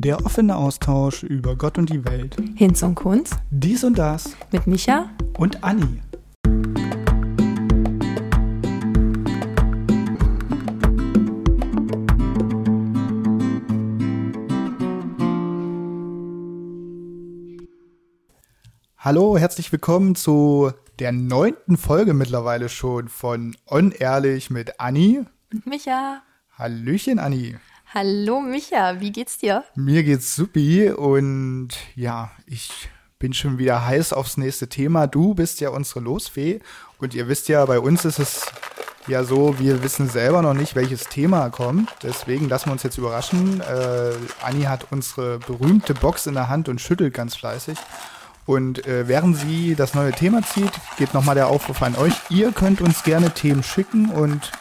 Der offene Austausch über Gott und die Welt. Hinz und Kunz. Dies und das. Mit Micha. Und Anni. Hallo, herzlich willkommen zu der neunten Folge mittlerweile schon von On Ehrlich mit Anni. Und Micha. Hallöchen, Anni. Hallo, Micha. Wie geht's dir? Mir geht's supi und ja, ich bin schon wieder heiß aufs nächste Thema. Du bist ja unsere Losfee und ihr wisst ja, bei uns ist es ja so, wir wissen selber noch nicht, welches Thema kommt. Deswegen lassen wir uns jetzt überraschen. Äh, Anni hat unsere berühmte Box in der Hand und schüttelt ganz fleißig. Und äh, während sie das neue Thema zieht, geht nochmal der Aufruf an euch. Ihr könnt uns gerne Themen schicken und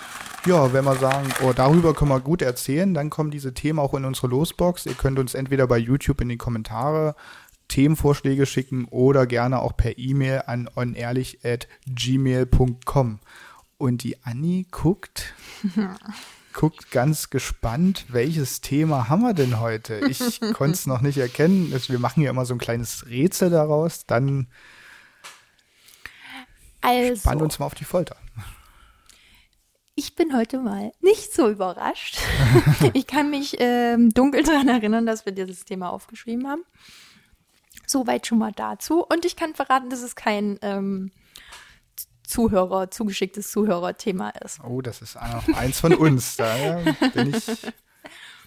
ja, wenn wir sagen, oh, darüber können wir gut erzählen, dann kommen diese Themen auch in unsere Losbox. Ihr könnt uns entweder bei YouTube in die Kommentare Themenvorschläge schicken oder gerne auch per E-Mail an onehrlich@gmail.com. Und die Anni guckt guckt ganz gespannt, welches Thema haben wir denn heute? Ich konnte es noch nicht erkennen. Wir machen ja immer so ein kleines Rätsel daraus. Dann also, spannen uns mal auf die Folter. Ich bin heute mal nicht so überrascht. ich kann mich ähm, dunkel daran erinnern, dass wir dieses Thema aufgeschrieben haben. Soweit schon mal dazu. Und ich kann verraten, dass es kein ähm, Zuhörer, zugeschicktes Zuhörerthema ist. Oh, das ist eins von uns. Da bin ich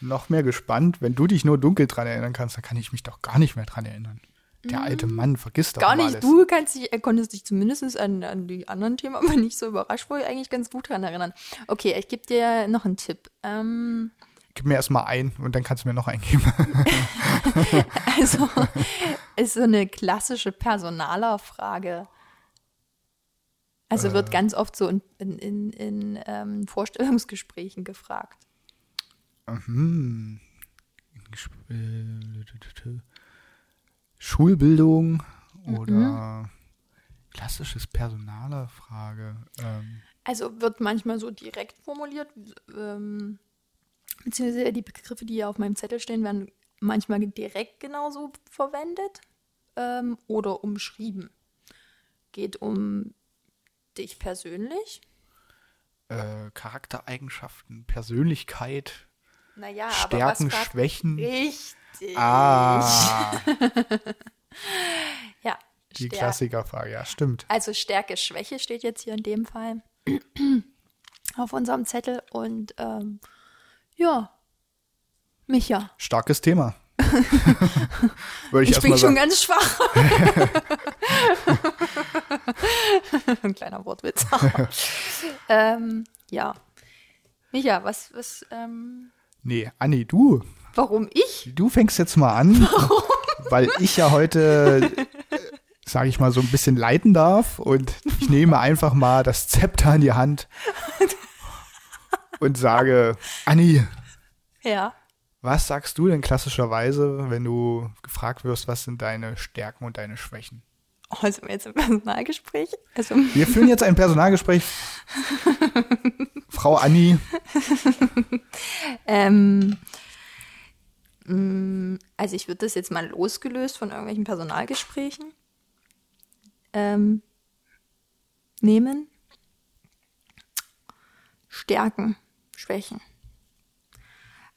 noch mehr gespannt. Wenn du dich nur dunkel dran erinnern kannst, dann kann ich mich doch gar nicht mehr dran erinnern. Der alte mhm. Mann vergisst doch Gar nicht. Alles. Du kannst dich, konntest dich zumindest an, an die anderen Themen aber nicht so überrascht, wo ich eigentlich ganz gut dran erinnern. Okay, ich gebe dir noch einen Tipp. Ähm, Gib mir erstmal ein und dann kannst du mir noch eingeben. also, ist so eine klassische Personalerfrage. Also äh, wird ganz oft so in, in, in, in ähm, Vorstellungsgesprächen gefragt. Mhm. Schulbildung oder mhm. klassisches Personalerfrage. Ähm. Also wird manchmal so direkt formuliert, ähm, beziehungsweise die Begriffe, die ja auf meinem Zettel stehen, werden manchmal direkt genauso verwendet ähm, oder umschrieben. Geht um dich persönlich? Äh, Charaktereigenschaften, Persönlichkeit, naja, Stärken, Schwächen. Richtig. Ah. ja. Die Stär Klassikerfrage, ja, stimmt. Also Stärke, Schwäche steht jetzt hier in dem Fall auf unserem Zettel und ähm, ja, Micha. Starkes Thema. ich, ich bin schon ganz schwach. Ein kleiner Wortwitz. ähm, ja. Micha, was, was, ähm Nee, Anni, du. Warum ich? Du fängst jetzt mal an. Warum? Weil ich ja heute, sage ich mal, so ein bisschen leiten darf und ich nehme einfach mal das Zepter in die Hand und sage, Anni. Ja. Was sagst du denn klassischerweise, wenn du gefragt wirst, was sind deine Stärken und deine Schwächen? Oh, sind wir jetzt im Personalgespräch? Also wir führen jetzt ein Personalgespräch. Frau Anni. ähm, also ich würde das jetzt mal losgelöst von irgendwelchen Personalgesprächen ähm, nehmen. Stärken, Schwächen.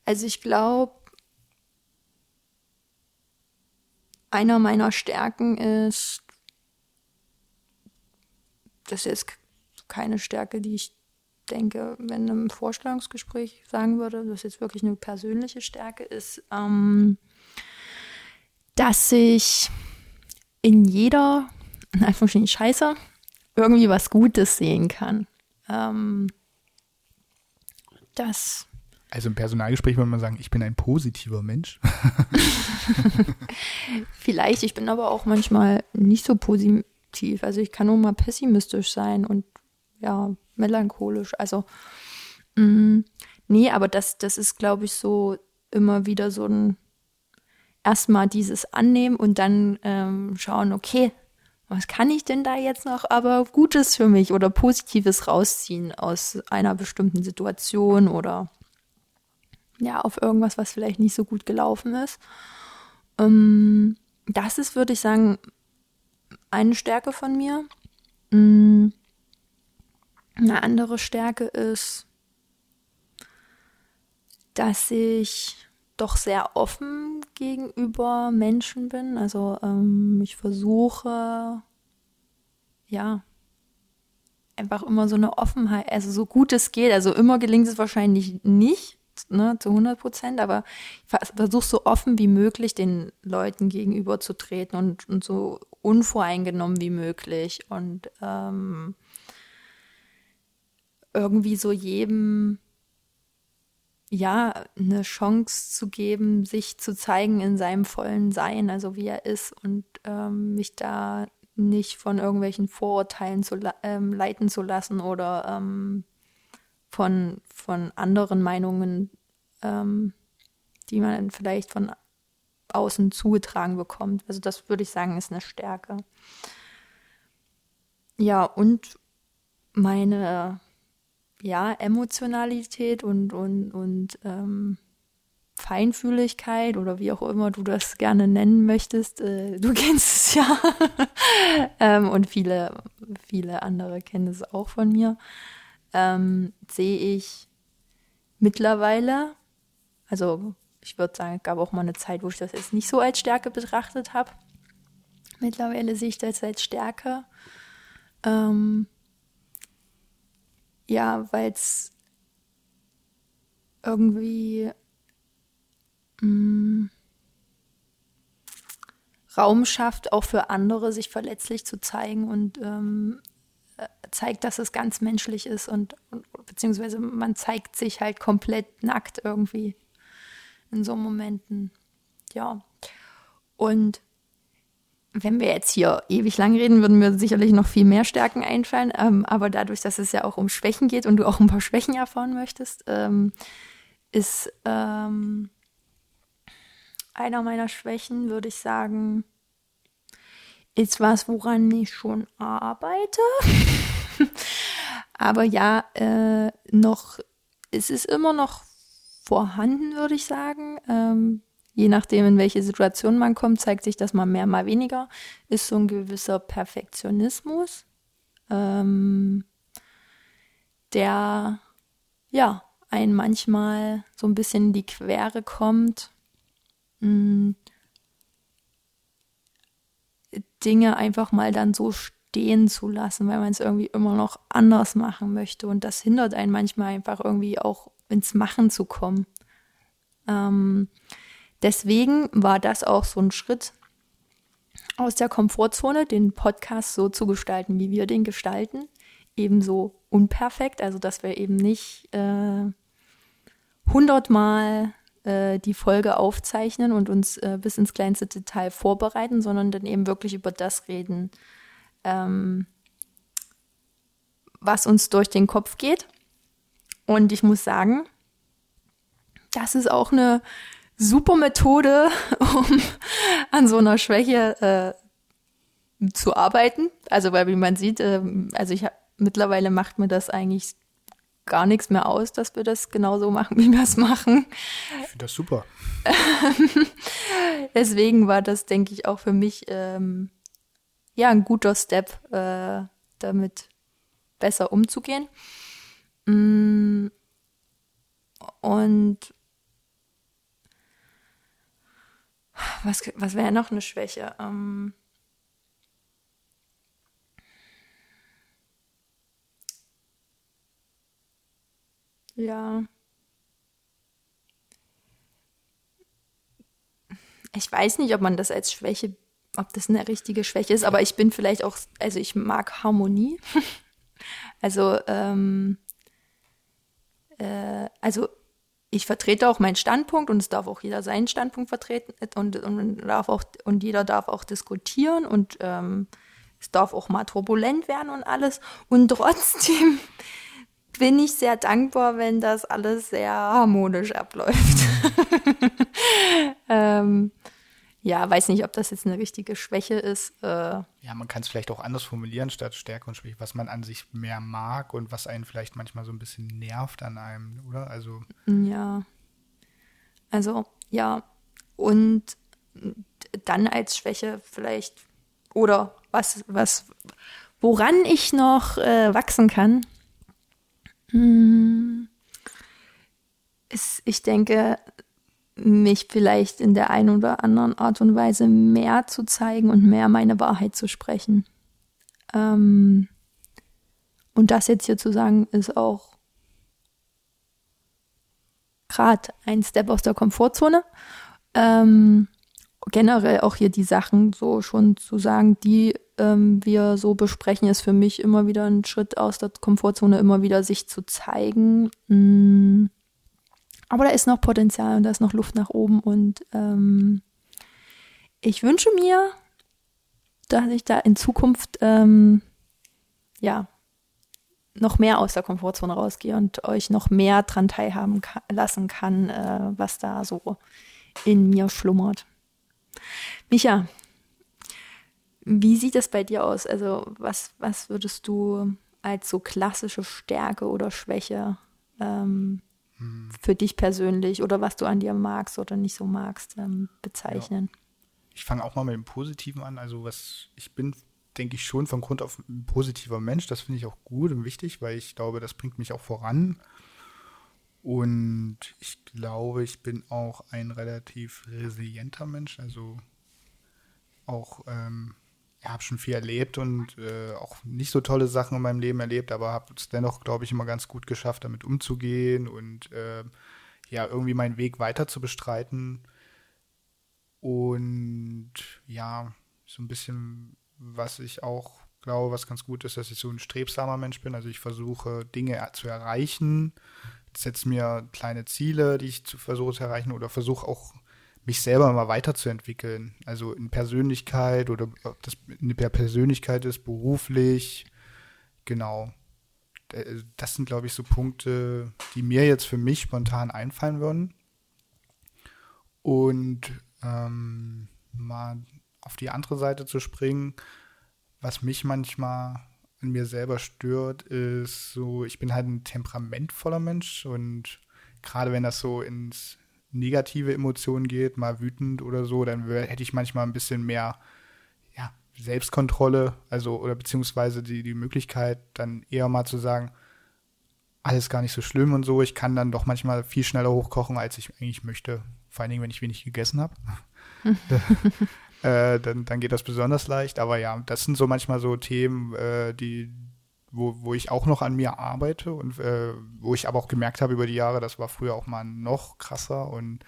Also ich glaube, einer meiner Stärken ist, das ist keine Stärke, die ich denke, wenn im Vorstellungsgespräch sagen würde, das jetzt wirklich eine persönliche Stärke ist, ähm, dass ich in jeder, in Anführungsstrichen Scheiße, irgendwie was Gutes sehen kann. Ähm, das also im Personalgespräch würde man sagen, ich bin ein positiver Mensch. Vielleicht, ich bin aber auch manchmal nicht so positiv. Also ich kann nur mal pessimistisch sein und ja, melancholisch. Also, mh, mm, nee, aber das, das ist, glaube ich, so immer wieder so ein erstmal dieses annehmen und dann ähm, schauen, okay, was kann ich denn da jetzt noch aber Gutes für mich oder Positives rausziehen aus einer bestimmten Situation oder ja, auf irgendwas, was vielleicht nicht so gut gelaufen ist. Ähm, das ist, würde ich sagen, eine Stärke von mir. Mm, eine andere Stärke ist, dass ich doch sehr offen gegenüber Menschen bin. Also ähm, ich versuche, ja, einfach immer so eine Offenheit, also so gut es geht. Also immer gelingt es wahrscheinlich nicht, ne, zu 100 Prozent, aber ich versuche so offen wie möglich den Leuten gegenüber zu treten und, und so unvoreingenommen wie möglich und ähm, irgendwie so jedem ja eine Chance zu geben, sich zu zeigen in seinem vollen Sein, also wie er ist und ähm, mich da nicht von irgendwelchen Vorurteilen zu ähm, leiten zu lassen oder ähm, von, von anderen Meinungen, ähm, die man vielleicht von außen zugetragen bekommt. Also das würde ich sagen, ist eine Stärke. Ja, und meine ja, Emotionalität und, und, und ähm, Feinfühligkeit oder wie auch immer du das gerne nennen möchtest. Äh, du kennst es ja. ähm, und viele, viele andere kennen es auch von mir. Ähm, sehe ich mittlerweile, also ich würde sagen, es gab auch mal eine Zeit, wo ich das jetzt nicht so als Stärke betrachtet habe. Mittlerweile sehe ich das als Stärke. Ähm, ja, weil es irgendwie mh, mm, Raum schafft, auch für andere sich verletzlich zu zeigen und ähm, äh, zeigt, dass es ganz menschlich ist und, und, beziehungsweise man zeigt sich halt komplett nackt irgendwie in so Momenten. Ja. Und wenn wir jetzt hier ewig lang reden, würden mir sicherlich noch viel mehr Stärken einfallen. Ähm, aber dadurch, dass es ja auch um Schwächen geht und du auch ein paar Schwächen erfahren möchtest, ähm, ist ähm, einer meiner Schwächen, würde ich sagen, ist was, woran ich schon arbeite. aber ja, äh, noch, es ist immer noch vorhanden, würde ich sagen. Je nachdem, in welche Situation man kommt, zeigt sich das mal mehr, mal weniger. Ist so ein gewisser Perfektionismus, ähm, der ja einen manchmal so ein bisschen in die Quere kommt. Mm, Dinge einfach mal dann so stehen zu lassen, weil man es irgendwie immer noch anders machen möchte. Und das hindert einen manchmal einfach irgendwie auch ins Machen zu kommen. Ähm, deswegen war das auch so ein Schritt aus der Komfortzone, den Podcast so zu gestalten, wie wir den gestalten. Ebenso unperfekt, also dass wir eben nicht äh, hundertmal äh, die Folge aufzeichnen und uns äh, bis ins kleinste Detail vorbereiten, sondern dann eben wirklich über das reden, ähm, was uns durch den Kopf geht. Und ich muss sagen, das ist auch eine super Methode, um an so einer Schwäche äh, zu arbeiten. Also, weil wie man sieht, äh, also ich mittlerweile macht mir das eigentlich gar nichts mehr aus, dass wir das genauso machen, wie wir es machen. Ich finde das super. Deswegen war das, denke ich, auch für mich ähm, ja ein guter Step, äh, damit besser umzugehen. Mm. Und was, was wäre noch eine Schwäche? Ähm, ja. Ich weiß nicht, ob man das als Schwäche, ob das eine richtige Schwäche ist, aber ich bin vielleicht auch, also ich mag Harmonie. also, ähm, äh, also ich vertrete auch meinen Standpunkt und es darf auch jeder seinen Standpunkt vertreten und, und, darf auch, und jeder darf auch diskutieren und ähm, es darf auch mal turbulent werden und alles. Und trotzdem bin ich sehr dankbar, wenn das alles sehr harmonisch abläuft. ähm, ja, weiß nicht, ob das jetzt eine richtige Schwäche ist. Äh, ja, man kann es vielleicht auch anders formulieren statt Stärke und Schwäche, was man an sich mehr mag und was einen vielleicht manchmal so ein bisschen nervt an einem, oder? Also. Ja. Also ja, und dann als Schwäche vielleicht oder was, was, woran ich noch äh, wachsen kann, hm, ist, ich denke, mich vielleicht in der einen oder anderen Art und Weise mehr zu zeigen und mehr meine Wahrheit zu sprechen. Ähm, und das jetzt hier zu sagen, ist auch gerade ein Step aus der Komfortzone. Ähm, generell auch hier die Sachen so schon zu sagen, die ähm, wir so besprechen, ist für mich immer wieder ein Schritt aus der Komfortzone, immer wieder sich zu zeigen. Mm. Aber da ist noch Potenzial und da ist noch Luft nach oben und ähm, ich wünsche mir, dass ich da in Zukunft ähm, ja noch mehr aus der Komfortzone rausgehe und euch noch mehr dran teilhaben ka lassen kann, äh, was da so in mir schlummert. Micha, wie sieht es bei dir aus? Also was, was würdest du als so klassische Stärke oder Schwäche ähm, für dich persönlich oder was du an dir magst oder nicht so magst ähm, bezeichnen? Ja. Ich fange auch mal mit dem Positiven an. Also was ich bin, denke ich schon von Grund auf ein positiver Mensch. Das finde ich auch gut und wichtig, weil ich glaube, das bringt mich auch voran. Und ich glaube, ich bin auch ein relativ resilienter Mensch. Also auch, ähm, ja, habe schon viel erlebt und äh, auch nicht so tolle Sachen in meinem Leben erlebt, aber habe es dennoch, glaube ich, immer ganz gut geschafft, damit umzugehen und äh, ja, irgendwie meinen Weg weiter zu bestreiten. Und ja, so ein bisschen, was ich auch glaube, was ganz gut ist, dass ich so ein strebsamer Mensch bin. Also ich versuche Dinge zu erreichen setze mir kleine Ziele, die ich zu versuche zu erreichen oder versuche auch mich selber mal weiterzuentwickeln. Also in Persönlichkeit oder ob das in der Persönlichkeit ist, beruflich. Genau. Das sind, glaube ich, so Punkte, die mir jetzt für mich spontan einfallen würden. Und ähm, mal auf die andere Seite zu springen, was mich manchmal an mir selber stört, ist so, ich bin halt ein temperamentvoller Mensch und gerade wenn das so ins negative Emotionen geht, mal wütend oder so, dann hätte ich manchmal ein bisschen mehr ja, Selbstkontrolle, also oder beziehungsweise die, die Möglichkeit, dann eher mal zu sagen, alles gar nicht so schlimm und so. Ich kann dann doch manchmal viel schneller hochkochen, als ich eigentlich möchte. Vor allen Dingen, wenn ich wenig gegessen habe. äh, dann, dann geht das besonders leicht. Aber ja, das sind so manchmal so Themen, äh, die, wo, wo ich auch noch an mir arbeite und äh, wo ich aber auch gemerkt habe über die Jahre, das war früher auch mal noch krasser und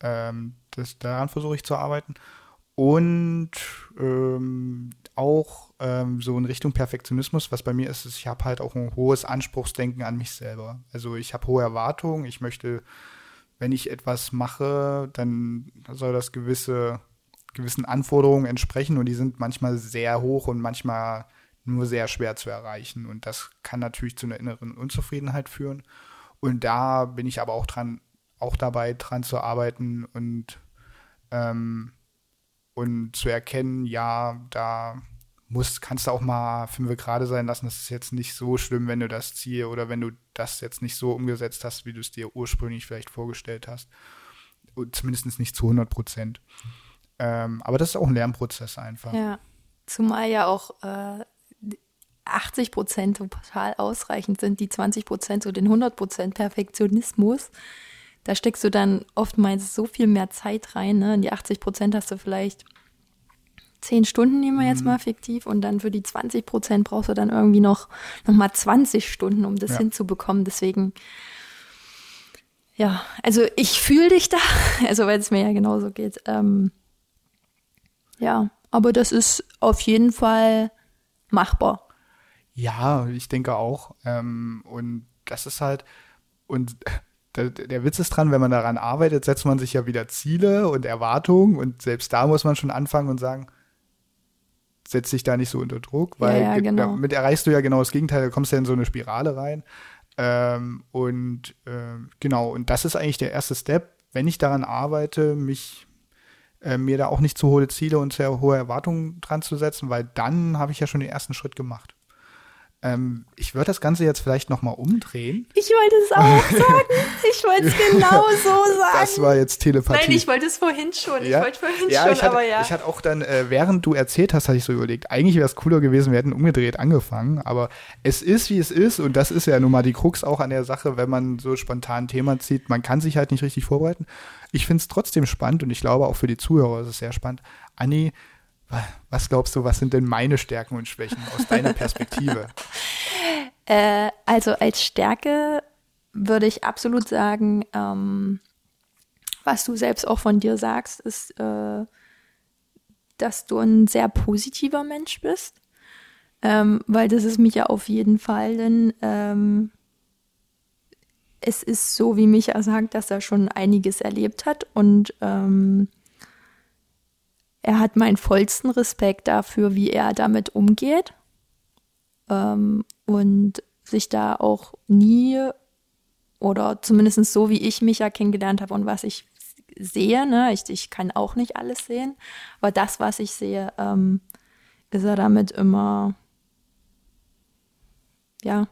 ähm, das, daran versuche ich zu arbeiten. Und ähm, auch ähm, so in Richtung Perfektionismus, was bei mir ist, ist ich habe halt auch ein hohes Anspruchsdenken an mich selber. Also ich habe hohe Erwartungen, ich möchte, wenn ich etwas mache, dann soll das gewisse gewissen Anforderungen entsprechen und die sind manchmal sehr hoch und manchmal nur sehr schwer zu erreichen. Und das kann natürlich zu einer inneren Unzufriedenheit führen. Und da bin ich aber auch dran, auch dabei, dran zu arbeiten und, ähm, und zu erkennen, ja, da muss, kannst du auch mal fünf gerade sein lassen. Das ist jetzt nicht so schlimm, wenn du das Ziel oder wenn du das jetzt nicht so umgesetzt hast, wie du es dir ursprünglich vielleicht vorgestellt hast. Und zumindest nicht zu 100 Prozent. Ähm, aber das ist auch ein Lernprozess einfach. Ja, zumal ja auch äh, 80 Prozent total ausreichend sind, die 20 Prozent so den 100 Prozent Perfektionismus. Da steckst du dann oftmals so viel mehr Zeit rein. Ne? In die 80 Prozent hast du vielleicht 10 Stunden, nehmen wir jetzt mhm. mal fiktiv, und dann für die 20 Prozent brauchst du dann irgendwie noch, noch mal 20 Stunden, um das ja. hinzubekommen. Deswegen, ja, also ich fühle dich da, also weil es mir ja genauso geht. Ähm, ja, aber das ist auf jeden Fall machbar. Ja, ich denke auch. Ähm, und das ist halt, und der, der, Witz ist dran, wenn man daran arbeitet, setzt man sich ja wieder Ziele und Erwartungen und selbst da muss man schon anfangen und sagen, setz dich da nicht so unter Druck, weil ja, ja, genau. damit erreichst du ja genau das Gegenteil, du kommst ja in so eine Spirale rein. Ähm, und äh, genau, und das ist eigentlich der erste Step, wenn ich daran arbeite, mich äh, mir da auch nicht zu hohe Ziele und sehr hohe Erwartungen dran zu setzen, weil dann habe ich ja schon den ersten Schritt gemacht. Ähm, ich würde das Ganze jetzt vielleicht nochmal umdrehen. Ich wollte es auch sagen. Ich wollte es genau so sagen. Das war jetzt Telepathie. Nein, ich wollte es vorhin schon. Ja? Ich wollte vorhin ja, schon, ich hatte, aber ja. Ich hatte auch dann, äh, während du erzählt hast, hatte ich so überlegt, eigentlich wäre es cooler gewesen, wir hätten umgedreht angefangen, aber es ist, wie es ist und das ist ja nun mal die Krux auch an der Sache, wenn man so spontan ein Thema zieht, man kann sich halt nicht richtig vorbereiten. Ich finde es trotzdem spannend und ich glaube auch für die Zuhörer ist es sehr spannend. Anni, was glaubst du, was sind denn meine Stärken und Schwächen aus deiner Perspektive? Äh, also als Stärke würde ich absolut sagen, ähm, was du selbst auch von dir sagst, ist, äh, dass du ein sehr positiver Mensch bist. Ähm, weil das ist Micha auf jeden Fall, denn ähm, es ist so, wie Micha sagt, dass er schon einiges erlebt hat und ähm, er hat meinen vollsten Respekt dafür, wie er damit umgeht ähm, und sich da auch nie oder zumindest so, wie ich mich ja kennengelernt habe und was ich sehe, ne, ich, ich kann auch nicht alles sehen, aber das, was ich sehe, ähm, ist er damit immer, ja,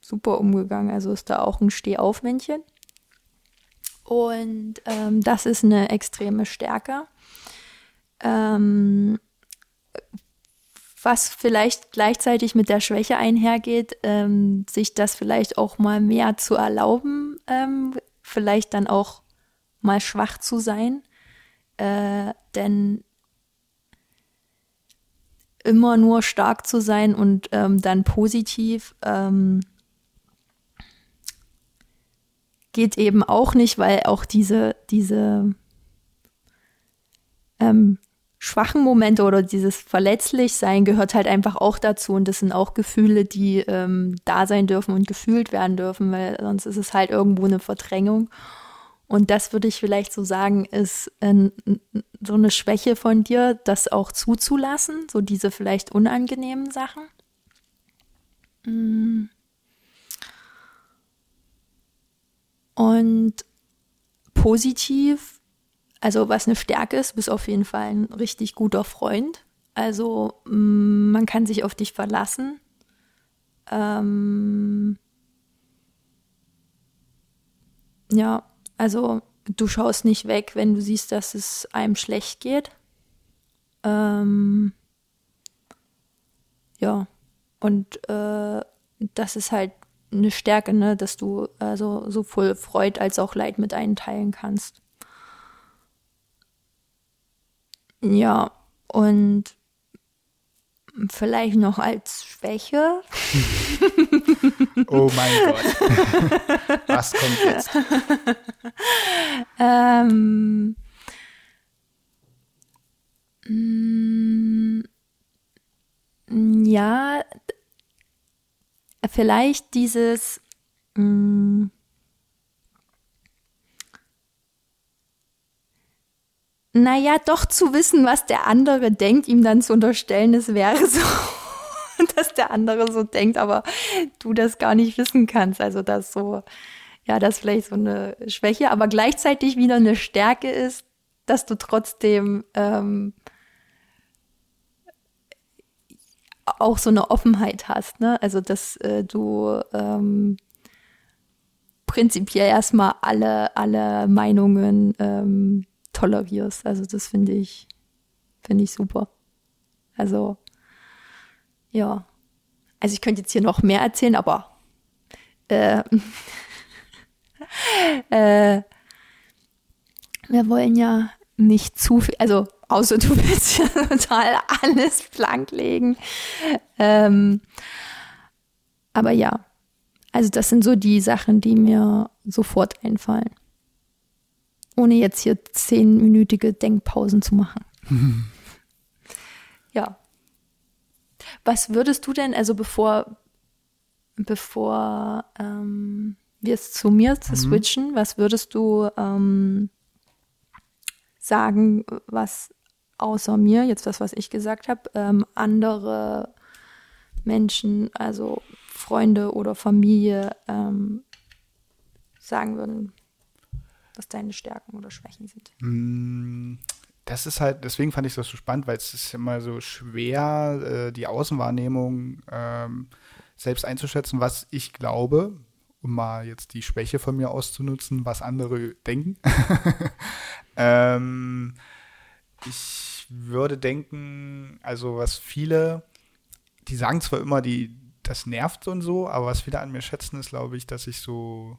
super umgegangen. Also ist da auch ein Stehaufmännchen. Und ähm, das ist eine extreme Stärke. Ähm, was vielleicht gleichzeitig mit der Schwäche einhergeht, ähm, sich das vielleicht auch mal mehr zu erlauben, ähm, vielleicht dann auch mal schwach zu sein. Äh, denn immer nur stark zu sein und ähm, dann positiv ähm, geht eben auch nicht, weil auch diese, diese ähm, schwachen Momente oder dieses Verletzlichsein gehört halt einfach auch dazu und das sind auch Gefühle, die ähm, da sein dürfen und gefühlt werden dürfen, weil sonst ist es halt irgendwo eine Verdrängung. Und das würde ich vielleicht so sagen, ist ähm, so eine Schwäche von dir, das auch zuzulassen, so diese vielleicht unangenehmen Sachen. Mm. Und positiv also was eine Stärke ist, bist auf jeden Fall ein richtig guter Freund. Also mm, man kann sich auf dich verlassen. Ähm ja, also du schaust nicht weg, wenn du siehst, dass es einem schlecht geht. Ähm ja, und äh, das ist halt eine Stärke, ne, dass du also sowohl Freud als auch Leid mit einteilen kannst. Ja, und vielleicht noch als Schwäche. oh mein Gott. Was kommt jetzt? ähm, mm, ja, vielleicht dieses mh, naja, doch zu wissen, was der andere denkt, ihm dann zu unterstellen, es wäre so, dass der andere so denkt, aber du das gar nicht wissen kannst. Also das so, ja, das vielleicht so eine Schwäche, aber gleichzeitig wieder eine Stärke ist, dass du trotzdem ähm, auch so eine Offenheit hast, ne? Also dass äh, du ähm, prinzipiell erstmal alle, alle Meinungen ähm, tolerierst. Also das finde ich, finde ich super. Also, ja. Also ich könnte jetzt hier noch mehr erzählen, aber äh, äh, wir wollen ja nicht zu viel, also außer du willst ja total alles blank legen. Ähm, aber ja, also das sind so die Sachen, die mir sofort einfallen ohne jetzt hier zehnminütige Denkpausen zu machen. Ja. Was würdest du denn, also bevor, bevor ähm, wir es zu mir zu mhm. switchen, was würdest du ähm, sagen, was außer mir, jetzt das, was ich gesagt habe, ähm, andere Menschen, also Freunde oder Familie ähm, sagen würden, was deine Stärken oder Schwächen sind? Mm, das ist halt, deswegen fand ich das so spannend, weil es ist immer so schwer, äh, die Außenwahrnehmung ähm, selbst einzuschätzen, was ich glaube, um mal jetzt die Schwäche von mir auszunutzen, was andere denken. ähm, ich würde denken, also was viele, die sagen zwar immer, die, das nervt so und so, aber was viele an mir schätzen, ist, glaube ich, dass ich so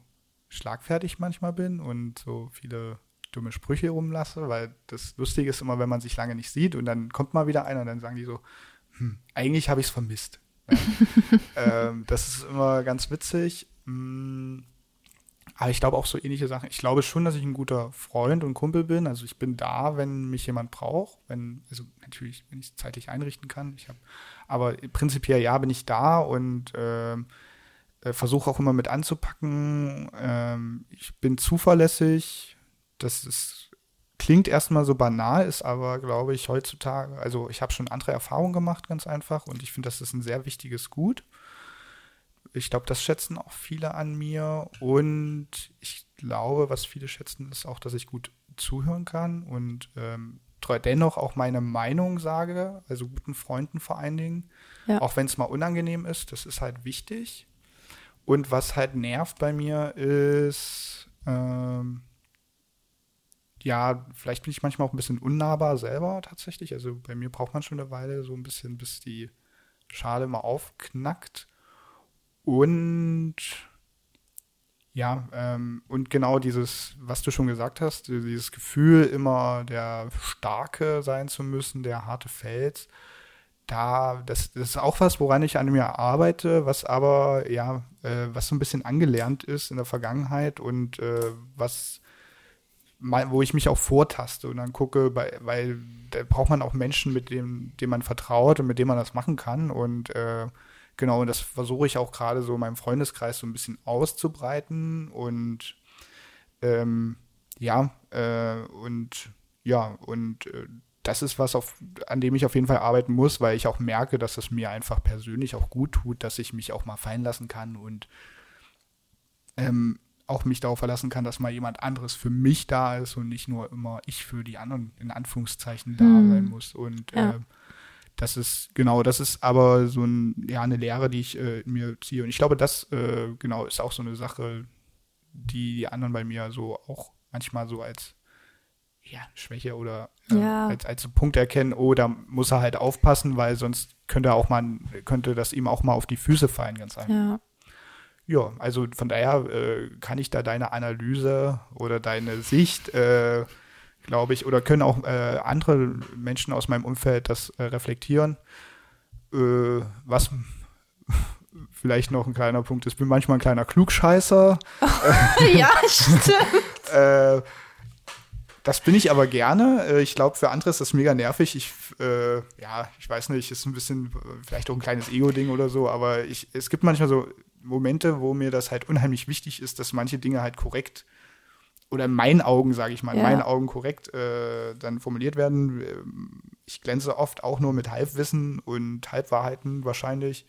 schlagfertig manchmal bin und so viele dumme Sprüche rumlasse, weil das Lustige ist immer, wenn man sich lange nicht sieht und dann kommt mal wieder einer und dann sagen die so, hm, eigentlich habe ich es vermisst. Ja. ähm, das ist immer ganz witzig. Hm, aber ich glaube auch so ähnliche Sachen. Ich glaube schon, dass ich ein guter Freund und Kumpel bin. Also ich bin da, wenn mich jemand braucht. Wenn, also natürlich, wenn ich es zeitlich einrichten kann. Ich hab, aber prinzipiell ja, bin ich da und ähm, äh, versuche auch immer mit anzupacken. Ähm, ich bin zuverlässig. Das ist, klingt erstmal so banal, ist aber, glaube ich, heutzutage, also ich habe schon andere Erfahrungen gemacht, ganz einfach. Und ich finde, das ist ein sehr wichtiges Gut ich glaube, das schätzen auch viele an mir. Und ich glaube, was viele schätzen, ist auch, dass ich gut zuhören kann und ähm, dennoch auch meine Meinung sage, also guten Freunden vor allen Dingen. Ja. Auch wenn es mal unangenehm ist, das ist halt wichtig. Und was halt nervt bei mir ist, ähm, ja, vielleicht bin ich manchmal auch ein bisschen unnahbar selber tatsächlich. Also bei mir braucht man schon eine Weile so ein bisschen, bis die Schale mal aufknackt. Und ja, ähm, und genau dieses, was du schon gesagt hast, dieses Gefühl, immer der Starke sein zu müssen, der harte Fels, da, das, das ist auch was, woran ich an mir arbeite, was aber, ja, äh, was so ein bisschen angelernt ist in der Vergangenheit und äh, was, wo ich mich auch vortaste und dann gucke, bei, weil da braucht man auch Menschen, mit dem, dem man vertraut und mit dem man das machen kann und äh, Genau, und das versuche ich auch gerade so in meinem Freundeskreis so ein bisschen auszubreiten und ähm, ja, äh, und ja, und äh, das ist was, auf, an dem ich auf jeden Fall arbeiten muss, weil ich auch merke, dass es mir einfach persönlich auch gut tut, dass ich mich auch mal fallen lassen kann und ähm, auch mich darauf verlassen kann, dass mal jemand anderes für mich da ist und nicht nur immer ich für die anderen in Anführungszeichen da hm. sein muss. Und ja. äh, das ist, genau, das ist aber so ein, ja, eine Lehre, die ich äh, mir ziehe. Und ich glaube, das, äh, genau, ist auch so eine Sache, die die anderen bei mir so auch manchmal so als ja, Schwäche oder äh, ja. als, als Punkt erkennen, oh, da muss er halt aufpassen, weil sonst könnte er auch mal, könnte das ihm auch mal auf die Füße fallen, ganz einfach. Ja. Ja, also von daher äh, kann ich da deine Analyse oder deine Sicht äh, glaube ich, oder können auch äh, andere Menschen aus meinem Umfeld das äh, reflektieren. Äh, was vielleicht noch ein kleiner Punkt ist, ich bin manchmal ein kleiner Klugscheißer. ja, stimmt. Äh, das bin ich aber gerne. Äh, ich glaube, für andere ist das mega nervig. Ich, äh, ja, ich weiß nicht, ist ein bisschen vielleicht auch ein kleines Ego-Ding oder so, aber ich, es gibt manchmal so Momente, wo mir das halt unheimlich wichtig ist, dass manche Dinge halt korrekt oder in meinen Augen, sage ich mal, in meinen Augen korrekt äh, dann formuliert werden. Ich glänze oft auch nur mit Halbwissen und Halbwahrheiten wahrscheinlich.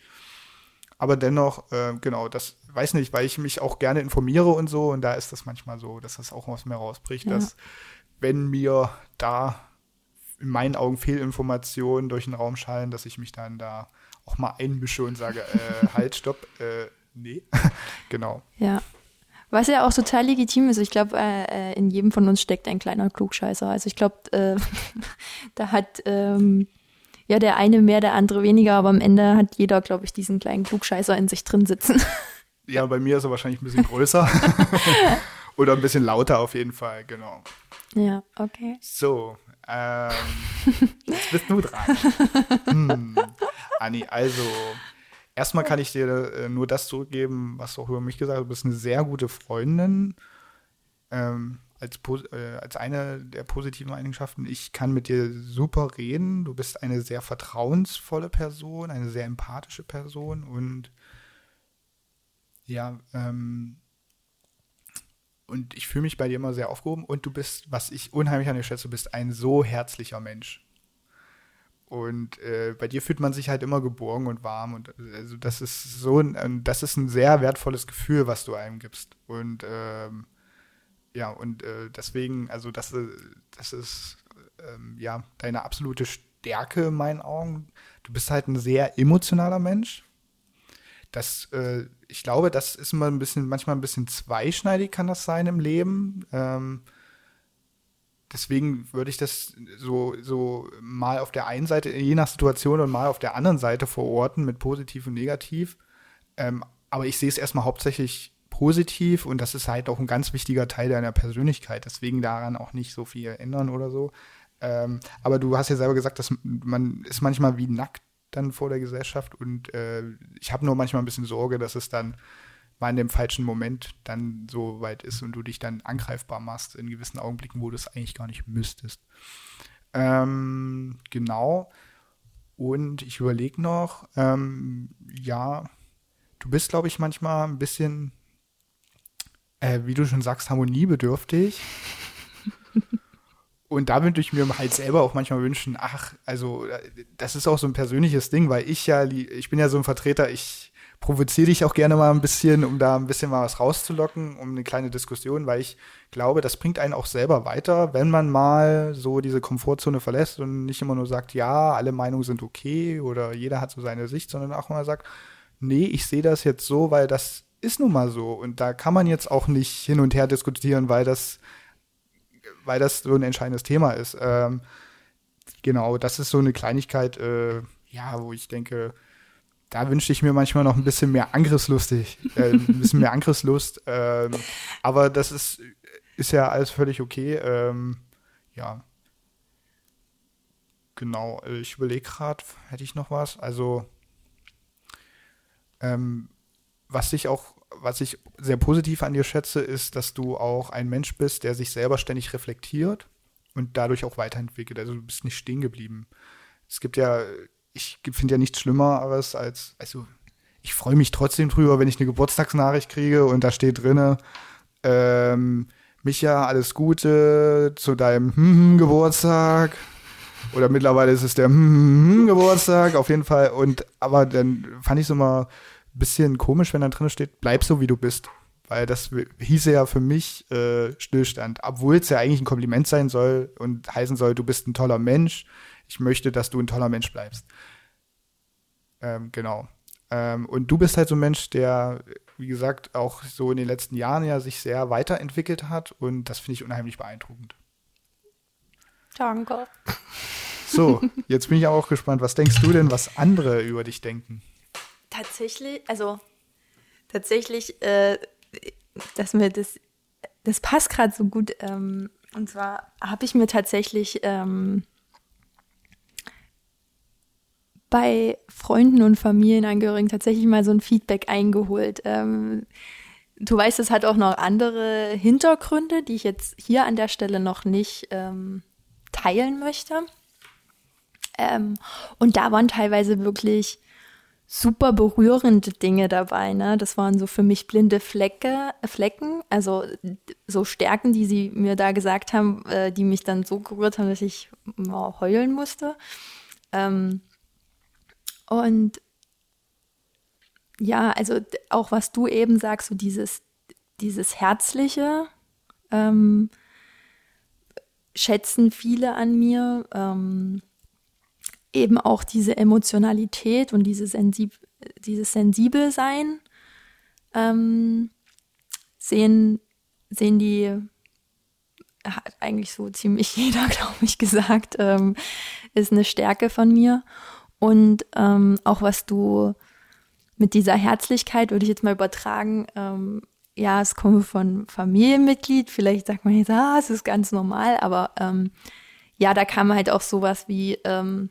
Aber dennoch, äh, genau, das weiß nicht, weil ich mich auch gerne informiere und so. Und da ist das manchmal so, dass das auch aus mir rausbricht, ja. dass wenn mir da in meinen Augen Fehlinformationen durch den Raum schallen, dass ich mich dann da auch mal einmische und sage, äh, halt, stopp, äh, nee. genau. Ja, was ja auch total legitim ist. Ich glaube, äh, äh, in jedem von uns steckt ein kleiner Klugscheißer. Also ich glaube, äh, da hat ähm, ja der eine mehr, der andere weniger, aber am Ende hat jeder, glaube ich, diesen kleinen Klugscheißer in sich drin sitzen. Ja, bei mir ist er wahrscheinlich ein bisschen größer. Oder ein bisschen lauter auf jeden Fall, genau. Ja, okay. So, ähm, jetzt bist du dran. Hm. Anni, also Erstmal kann ich dir äh, nur das zurückgeben, was du auch über mich gesagt hast. Du bist eine sehr gute Freundin. Ähm, als, äh, als eine der positiven Eigenschaften. Ich kann mit dir super reden. Du bist eine sehr vertrauensvolle Person, eine sehr empathische Person und ja, ähm, und ich fühle mich bei dir immer sehr aufgehoben und du bist, was ich unheimlich an dir schätze, du bist ein so herzlicher Mensch. Und äh, bei dir fühlt man sich halt immer geborgen und warm. Und also das ist so ein, das ist ein sehr wertvolles Gefühl, was du einem gibst. Und ähm, ja, und äh, deswegen, also das, das ist ähm, ja deine absolute Stärke in meinen Augen. Du bist halt ein sehr emotionaler Mensch. das, äh, ich glaube, das ist immer ein bisschen, manchmal ein bisschen zweischneidig kann das sein im Leben. Ähm, deswegen würde ich das so, so mal auf der einen Seite, je nach Situation und mal auf der anderen Seite verorten mit positiv und negativ. Ähm, aber ich sehe es erstmal hauptsächlich positiv und das ist halt auch ein ganz wichtiger Teil deiner Persönlichkeit. Deswegen daran auch nicht so viel ändern oder so. Ähm, aber du hast ja selber gesagt, dass man ist manchmal wie nackt dann vor der Gesellschaft und äh, ich habe nur manchmal ein bisschen Sorge, dass es dann mal in dem falschen Moment dann so weit ist und du dich dann angreifbar machst in gewissen Augenblicken, wo du es eigentlich gar nicht müsstest. Ähm, genau. Und ich überlege noch, ähm, ja, du bist, glaube ich, manchmal ein bisschen äh, wie du schon sagst, harmoniebedürftig. Und da würde ich mir halt selber auch manchmal wünschen, ach, also das ist auch so ein persönliches Ding, weil ich ja, ich bin ja so ein Vertreter, ich provoziere dich auch gerne mal ein bisschen, um da ein bisschen mal was rauszulocken, um eine kleine Diskussion, weil ich glaube, das bringt einen auch selber weiter, wenn man mal so diese Komfortzone verlässt und nicht immer nur sagt, ja, alle Meinungen sind okay oder jeder hat so seine Sicht, sondern auch mal sagt, nee, ich sehe das jetzt so, weil das ist nun mal so. Und da kann man jetzt auch nicht hin und her diskutieren, weil das, weil das so ein entscheidendes Thema ist. Ähm, genau, das ist so eine Kleinigkeit, äh, ja, wo ich denke, da wünschte ich mir manchmal noch ein bisschen mehr Angriffslustig, äh, ein bisschen mehr Angriffslust. Ähm, aber das ist, ist ja alles völlig okay. Ähm, ja. Genau, äh, ich überlege gerade, hätte ich noch was? Also, ähm, was ich auch, was ich sehr positiv an dir schätze, ist, dass du auch ein Mensch bist, der sich selber ständig reflektiert und dadurch auch weiterentwickelt. Also du bist nicht stehen geblieben. Es gibt ja, ich finde ja nichts Schlimmeres als, also ich freue mich trotzdem drüber, wenn ich eine Geburtstagsnachricht kriege und da steht drinne, ähm, Micha, alles Gute zu deinem hm, hm, Geburtstag. Oder mittlerweile ist es der hm, hm, Geburtstag, auf jeden Fall. Und aber dann fand ich es immer bisschen komisch, wenn da drin steht, bleib so wie du bist. Weil das hieße ja für mich äh, Stillstand. Obwohl es ja eigentlich ein Kompliment sein soll und heißen soll, du bist ein toller Mensch. Ich möchte, dass du ein toller Mensch bleibst. Ähm, genau. Ähm, und du bist halt so ein Mensch, der, wie gesagt, auch so in den letzten Jahren ja sich sehr weiterentwickelt hat und das finde ich unheimlich beeindruckend. Danke. So, jetzt bin ich auch gespannt. Was denkst du denn, was andere über dich denken? Tatsächlich, also tatsächlich, äh, dass mir das, das passt gerade so gut. Ähm, und zwar habe ich mir tatsächlich ähm, bei Freunden und Familienangehörigen tatsächlich mal so ein Feedback eingeholt. Ähm, du weißt, es hat auch noch andere Hintergründe, die ich jetzt hier an der Stelle noch nicht ähm, teilen möchte. Ähm, und da waren teilweise wirklich super berührende Dinge dabei. Ne? Das waren so für mich blinde Flecke, Flecken, also so Stärken, die sie mir da gesagt haben, äh, die mich dann so gerührt haben, dass ich oh, heulen musste. Ähm, und ja, also auch was du eben sagst, so dieses, dieses Herzliche, ähm, schätzen viele an mir. Ähm, eben auch diese Emotionalität und diese Sensib dieses Sensibelsein ähm, sehen, sehen die, hat eigentlich so ziemlich jeder, glaube ich, gesagt, ähm, ist eine Stärke von mir. Und ähm, auch was du mit dieser Herzlichkeit, würde ich jetzt mal übertragen, ähm, ja, es kommt von Familienmitglied, vielleicht sagt man jetzt, ah, es ist ganz normal, aber ähm, ja, da kam halt auch sowas wie, ähm,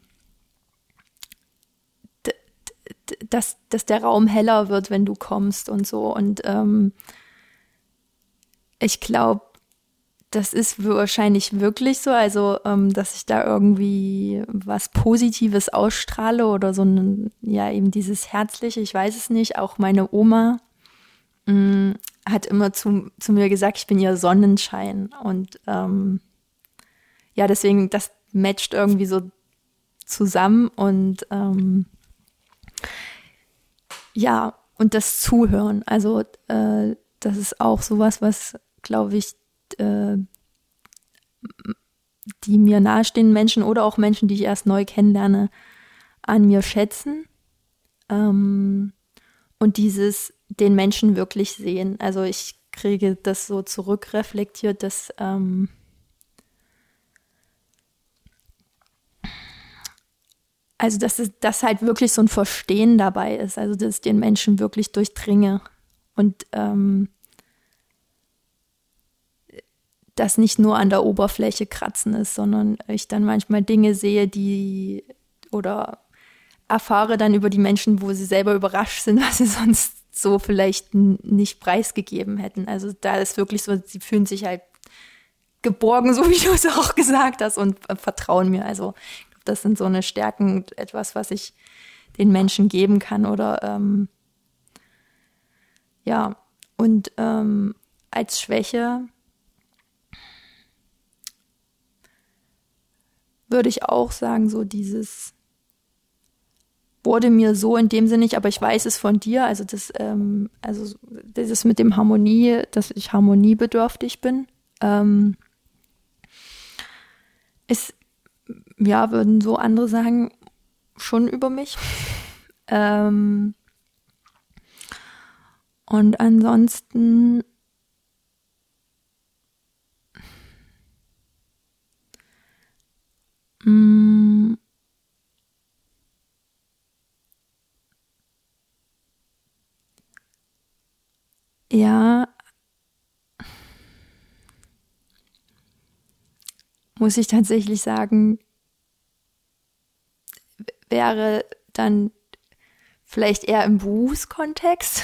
dass, dass der Raum heller wird, wenn du kommst und so. Und ähm, ich glaube, das ist wahrscheinlich wirklich so, also ähm, dass ich da irgendwie was Positives ausstrahle oder so ein, ja, eben dieses Herzliche, ich weiß es nicht. Auch meine Oma mh, mm, hat immer zu, zu mir gesagt, ich bin ihr Sonnenschein. Und ähm, ja, deswegen, das matcht irgendwie so zusammen und ähm, ja, und das Zuhören. Also äh, das ist auch sowas, was, glaube ich, äh, die mir nahestehenden Menschen oder auch Menschen, die ich erst neu kennenlerne, an mir schätzen. Ähm, und dieses den Menschen wirklich sehen. Also ich kriege das so zurückreflektiert, dass ähm, also dass es dass halt wirklich so ein Verstehen dabei ist, also dass ich den Menschen wirklich durchdringe und ähm, das nicht nur an der Oberfläche kratzen ist, sondern ich dann manchmal Dinge sehe, die oder erfahre dann über die Menschen, wo sie selber überrascht sind, was sie sonst so vielleicht nicht preisgegeben hätten. Also da ist wirklich so, sie fühlen sich halt geborgen, so wie du es auch gesagt hast, und äh, vertrauen mir. Also das sind so eine Stärken, etwas, was ich den Menschen geben kann oder ähm, ja, und ähm, als Schwäche würde ich auch sagen, so dieses wurde mir so in dem Sinne nicht, aber ich weiß es von dir, also das, ähm, also das mit dem Harmonie, dass ich harmoniebedürftig bin, ähm, ist, ja, würden so andere sagen, schon über mich. ähm, und ansonsten mh, mm, ja, muss ich tatsächlich sagen, wäre dann vielleicht eher im Berufskontext,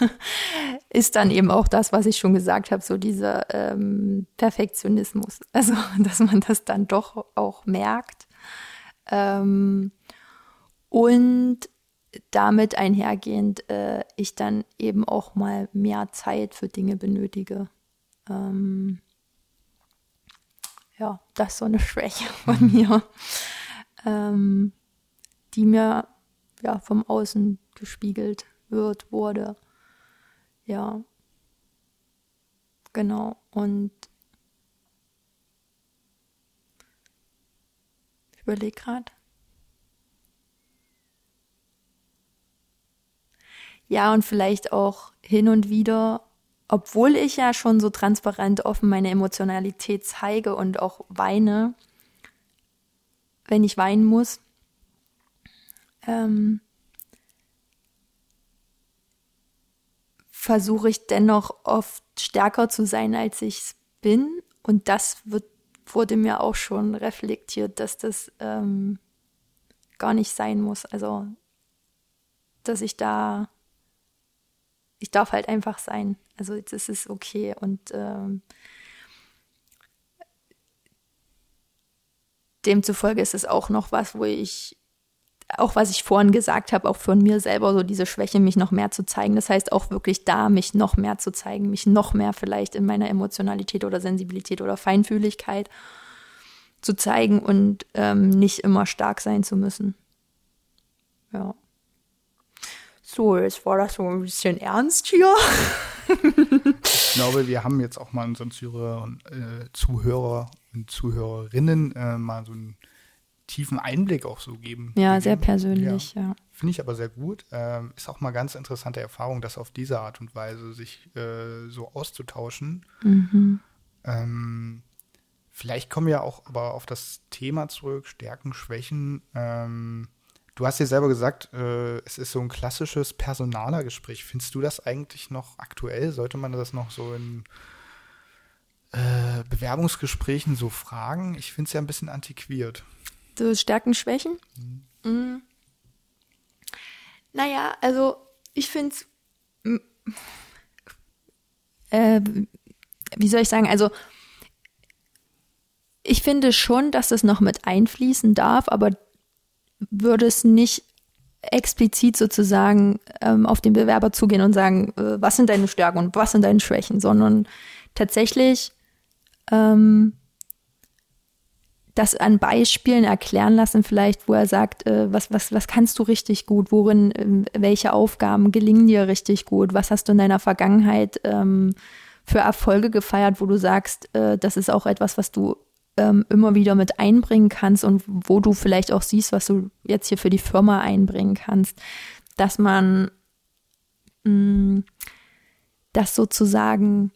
ist dann eben auch das, was ich schon gesagt habe, so dieser ähm, Perfektionismus. Also, dass man das dann doch auch merkt. Ähm, und damit einhergehend äh, ich dann eben auch mal mehr Zeit für Dinge benötige. Ähm, ja, das ist so eine Schwäche von mhm. mir, ähm, die mir ja vom Außen gespiegelt wird, wurde. Ja. Genau. Und ich überlege gerade. Ja, und vielleicht auch hin und wieder, obwohl ich ja schon so transparent offen meine Emotionalität zeige und auch weine, wenn ich weinen muss, ähm, versuche ich dennoch oft stärker zu sein, als ich bin. Und das wird, wurde mir auch schon reflektiert, dass das ähm, gar nicht sein muss. Also, dass ich da, ich darf halt einfach sein. Also, das ist okay. Und ähm, demzufolge ist es auch noch was, wo ich auch was ich vorhin gesagt habe, auch von mir selber so diese Schwäche, mich noch mehr zu zeigen. Das heißt auch wirklich da, mich noch mehr zu zeigen, mich noch mehr vielleicht in meiner Emotionalität oder Sensibilität oder Feinfühligkeit zu zeigen und ähm, nicht immer stark sein zu müssen. Ja. So, jetzt war das so ein bisschen ernst hier. ich glaube, wir haben jetzt auch mal unseren Zuhörer, äh, Zuhörer und Zuhörerinnen äh, mal so ein tiefen Einblick auch so geben. Ja, sehr persönlich, ja. ja. Finde ich aber sehr gut. Ähm, ist auch mal ganz interessante Erfahrung, das auf diese Art und Weise sich äh, so auszutauschen. Mhm. Ähm, vielleicht kommen wir auch aber auf das Thema zurück, Stärken, Schwächen. Ähm, du hast ja selber gesagt, äh, es ist so ein klassisches Personalergespräch. Findest du das eigentlich noch aktuell? Sollte man das noch so in äh, Bewerbungsgesprächen so fragen? Ich finde es ja ein bisschen antiquiert. So Stärken, Schwächen? Mhm. Mhm. Naja, also ich finde es, äh, wie soll ich sagen, also ich finde schon, dass das noch mit einfließen darf, aber würde es nicht explizit sozusagen ähm, auf den Bewerber zugehen und sagen, äh, was sind deine Stärken und was sind deine Schwächen, sondern tatsächlich ähm, das an Beispielen erklären lassen, vielleicht, wo er sagt, äh, was, was, was kannst du richtig gut, worin, äh, welche Aufgaben gelingen dir richtig gut, was hast du in deiner Vergangenheit ähm, für Erfolge gefeiert, wo du sagst, äh, das ist auch etwas, was du ähm, immer wieder mit einbringen kannst und wo du vielleicht auch siehst, was du jetzt hier für die Firma einbringen kannst, dass man mh, das sozusagen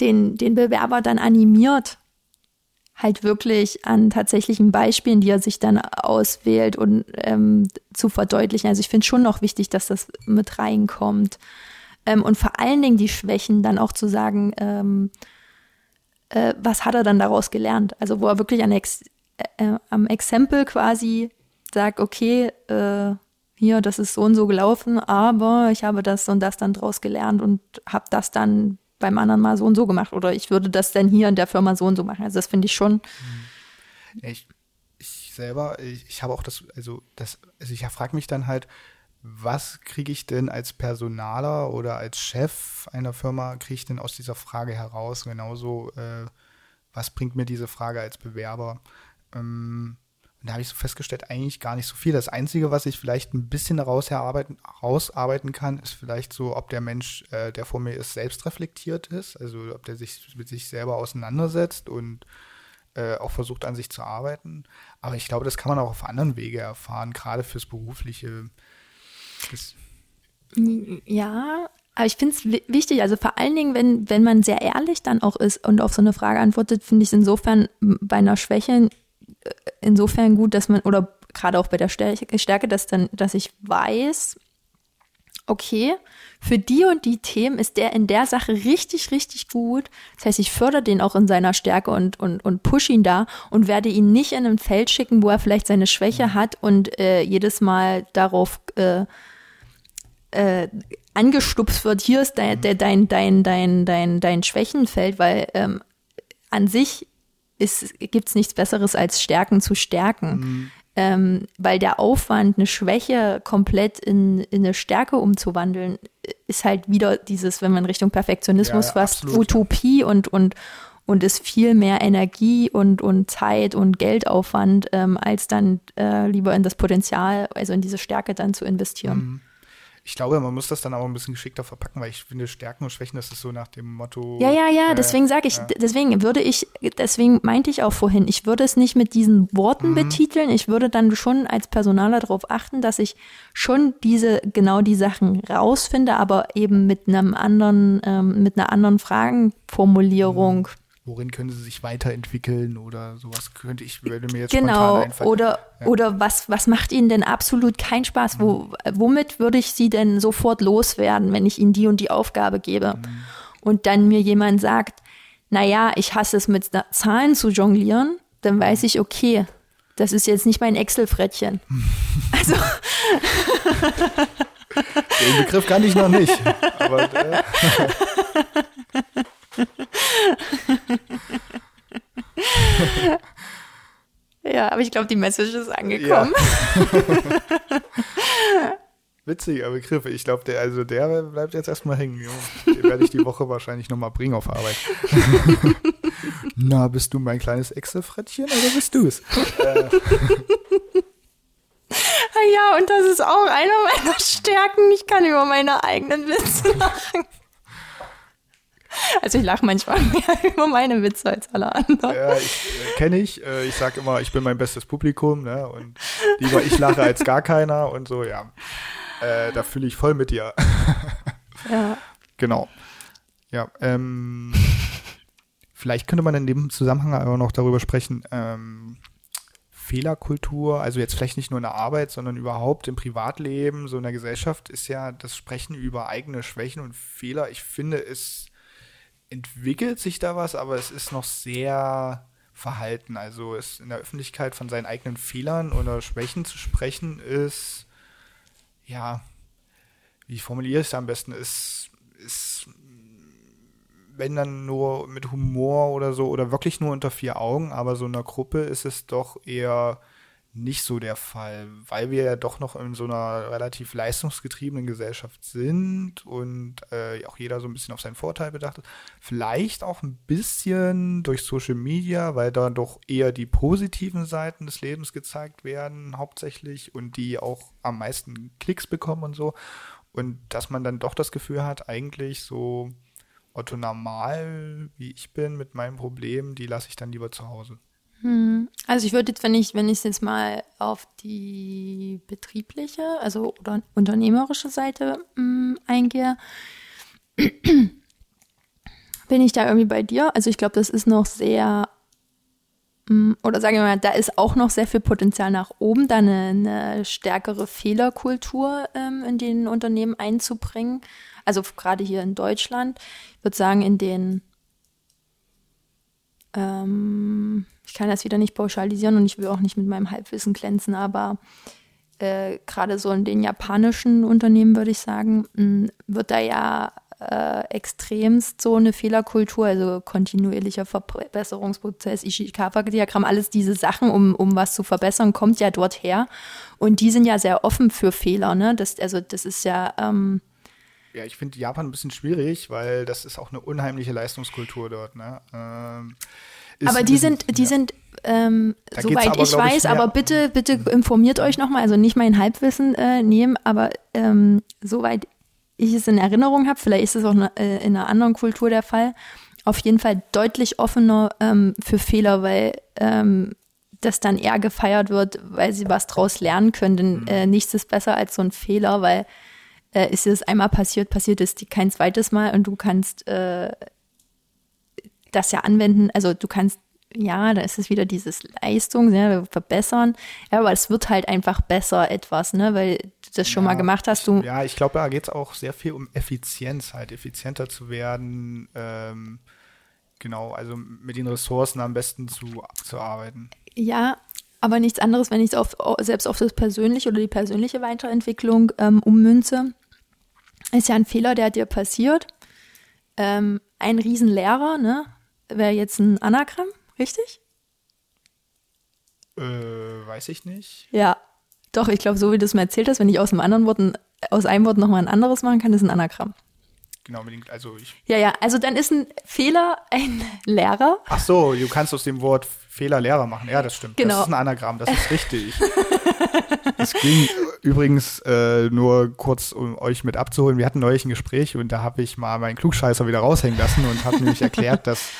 den, den Bewerber dann animiert, halt wirklich an tatsächlichen Beispielen, die er sich dann auswählt und ähm, zu verdeutlichen. Also ich finde schon noch wichtig, dass das mit reinkommt. Ähm, und vor allen Dingen die Schwächen dann auch zu sagen, ähm, äh, was hat er dann daraus gelernt? Also wo er wirklich an Ex äh, am Exempel quasi sagt, okay, äh, hier, das ist so und so gelaufen, aber ich habe das und das dann daraus gelernt und habe das dann beim anderen mal so und so gemacht oder ich würde das dann hier in der Firma so und so machen. Also das finde ich schon. Ich, ich selber, ich, ich habe auch das, also das, also ich frage mich dann halt, was kriege ich denn als Personaler oder als Chef einer Firma, kriege ich denn aus dieser Frage heraus? Genauso, äh, was bringt mir diese Frage als Bewerber? Ähm, und da habe ich so festgestellt, eigentlich gar nicht so viel. Das Einzige, was ich vielleicht ein bisschen daraus herausarbeiten kann, ist vielleicht so, ob der Mensch, äh, der vor mir ist, selbst reflektiert ist. Also ob der sich mit sich selber auseinandersetzt und äh, auch versucht, an sich zu arbeiten. Aber ich glaube, das kann man auch auf anderen Wege erfahren, gerade fürs Berufliche. Das ja, aber ich finde es wichtig, also vor allen Dingen, wenn, wenn man sehr ehrlich dann auch ist und auf so eine Frage antwortet, finde ich es insofern bei einer Schwäche insofern gut, dass man, oder gerade auch bei der Stärke, dass dann, dass ich weiß, okay, für die und die Themen ist der in der Sache richtig, richtig gut. Das heißt, ich fördere den auch in seiner Stärke und, und, und push ihn da und werde ihn nicht in ein Feld schicken, wo er vielleicht seine Schwäche hat und äh, jedes Mal darauf äh, äh, angestupst wird, hier ist dein, dein, dein, dein, dein, dein, dein Schwächenfeld, weil ähm, an sich gibt es nichts Besseres als Stärken zu stärken. Mhm. Ähm, weil der Aufwand, eine Schwäche komplett in, in eine Stärke umzuwandeln, ist halt wieder dieses, wenn man Richtung Perfektionismus ja, was, Utopie und, und, und ist viel mehr Energie und, und Zeit und Geldaufwand, ähm, als dann äh, lieber in das Potenzial, also in diese Stärke dann zu investieren. Mhm. Ich glaube, man muss das dann auch ein bisschen geschickter verpacken, weil ich finde, Stärken und Schwächen, das ist so nach dem Motto. Ja, ja, ja, äh, deswegen sage ich, ja. deswegen würde ich, deswegen meinte ich auch vorhin, ich würde es nicht mit diesen Worten mhm. betiteln. Ich würde dann schon als Personaler darauf achten, dass ich schon diese, genau die Sachen rausfinde, aber eben mit einem anderen, ähm, mit einer anderen Fragenformulierung. Mhm worin können sie sich weiterentwickeln oder sowas könnte ich würde mir jetzt genau oder ja. oder was was macht ihnen denn absolut keinen Spaß wo mhm. womit würde ich sie denn sofort loswerden wenn ich ihnen die und die Aufgabe gebe mhm. und dann mir jemand sagt na ja ich hasse es mit Zahlen zu jonglieren dann weiß ich okay das ist jetzt nicht mein Excel-Frettchen also den Begriff kann ich noch nicht aber äh. ja, aber ich glaube, die Message ist angekommen. Ja. Witziger Begriff. Ich glaube, der, also der bleibt jetzt erstmal hängen. Den werde ich die Woche wahrscheinlich nochmal bringen auf Arbeit. Na, bist du mein kleines Excel-Frettchen oder bist du es? äh. Ja, und das ist auch einer meiner Stärken. Ich kann über meine eigenen Witze lachen. Also ich lache manchmal mehr über meine Witze als alle anderen. Ja, ich, äh, kenne ich. Äh, ich sage immer, ich bin mein bestes Publikum, ne? Und lieber ich lache als gar keiner und so, ja. Äh, da fühle ich voll mit dir. Ja. Genau. Ja, ähm, vielleicht könnte man in dem Zusammenhang aber noch darüber sprechen, ähm, Fehlerkultur, also jetzt vielleicht nicht nur in der Arbeit, sondern überhaupt im Privatleben, so in der Gesellschaft, ist ja das Sprechen über eigene Schwächen und Fehler. Ich finde, es entwickelt sich da was, aber es ist noch sehr verhalten. Also es in der Öffentlichkeit von seinen eigenen Fehlern oder Schwächen zu sprechen ist, ja, wie formuliere ich es am besten, ist, ist, wenn dann nur mit Humor oder so oder wirklich nur unter vier Augen, aber so in einer Gruppe ist es doch eher nicht so der Fall, weil wir ja doch noch in so einer relativ leistungsgetriebenen Gesellschaft sind und äh, auch jeder so ein bisschen auf seinen Vorteil bedacht ist. Vielleicht auch ein bisschen durch Social Media, weil da doch eher die positiven Seiten des Lebens gezeigt werden, hauptsächlich, und die auch am meisten Klicks bekommen und so. Und dass man dann doch das Gefühl hat, eigentlich so Otto normal, wie ich bin, mit meinem Problem, die lasse ich dann lieber zu Hause. Hm. Also ich würde jetzt, wenn ich, wenn ich jetzt mal auf die betriebliche, also oder unternehmerische Seite mh, mm, eingehe, bin ich da irgendwie bei dir. Also ich glaube, das ist noch sehr, mh, mm, oder sagen wir mal, da ist auch noch sehr viel Potenzial nach oben, da eine, eine stärkere Fehlerkultur ähm, in den Unternehmen einzubringen. Also gerade hier in Deutschland. Ich würde sagen, in den ähm, ich kann das wieder nicht pauschalisieren und ich will auch nicht mit meinem Halbwissen glänzen, aber äh, gerade so in den japanischen Unternehmen würde ich sagen, mh, wird da ja äh, extremst so eine Fehlerkultur, also kontinuierlicher Verbesserungsprozess, Ishikawa-Diagramm, alles diese Sachen, um, um was zu verbessern, kommt ja dort her. Und die sind ja sehr offen für Fehler, ne? Das, also das ist ja, ähm, ja, ich finde Japan ein bisschen schwierig, weil das ist auch eine unheimliche Leistungskultur dort. Ne? Ähm, aber die sind, die ja. sind, ähm, soweit aber, ich weiß, ich, aber bitte, bitte informiert euch nochmal, also nicht mein Halbwissen äh, nehmen, aber ähm, soweit ich es in Erinnerung habe, vielleicht ist es auch ne, äh, in einer anderen Kultur der Fall, auf jeden Fall deutlich offener ähm, für Fehler, weil ähm, das dann eher gefeiert wird, weil sie was draus lernen können. Denn mhm. äh, nichts ist besser als so ein Fehler, weil äh, ist es einmal passiert, passiert es kein zweites Mal und du kannst äh, das ja anwenden. Also du kannst, ja, da ist es wieder dieses Leistung, ja, verbessern. Ja, aber es wird halt einfach besser etwas, ne, weil du das schon ja, mal gemacht hast. Du ja, ich glaube, da geht es auch sehr viel um Effizienz, halt effizienter zu werden. Ähm, genau, also mit den Ressourcen am besten zu, zu arbeiten. Ja, aber nichts anderes, wenn ich es auf, selbst auf das Persönliche oder die persönliche Weiterentwicklung ähm, ummünze. Ist ja ein Fehler, der dir passiert. Ähm, ein Riesenlehrer, ne? Wäre jetzt ein Anagramm, richtig? Äh, weiß ich nicht. Ja, doch, ich glaube, so wie du es mir erzählt hast, wenn ich aus einem anderen Wort, aus einem Wort nochmal ein anderes machen kann, ist ein Anagramm. Genau, unbedingt. Also ich. Ja, ja, also dann ist ein Fehler ein Lehrer. Ach so, du kannst aus dem Wort Fehler Lehrer machen. Ja, das stimmt. Genau. Das ist ein Anagramm, das ist richtig. Es ging übrigens äh, nur kurz, um euch mit abzuholen. Wir hatten neulich ein Gespräch und da habe ich mal meinen Klugscheißer wieder raushängen lassen und habe nämlich erklärt, dass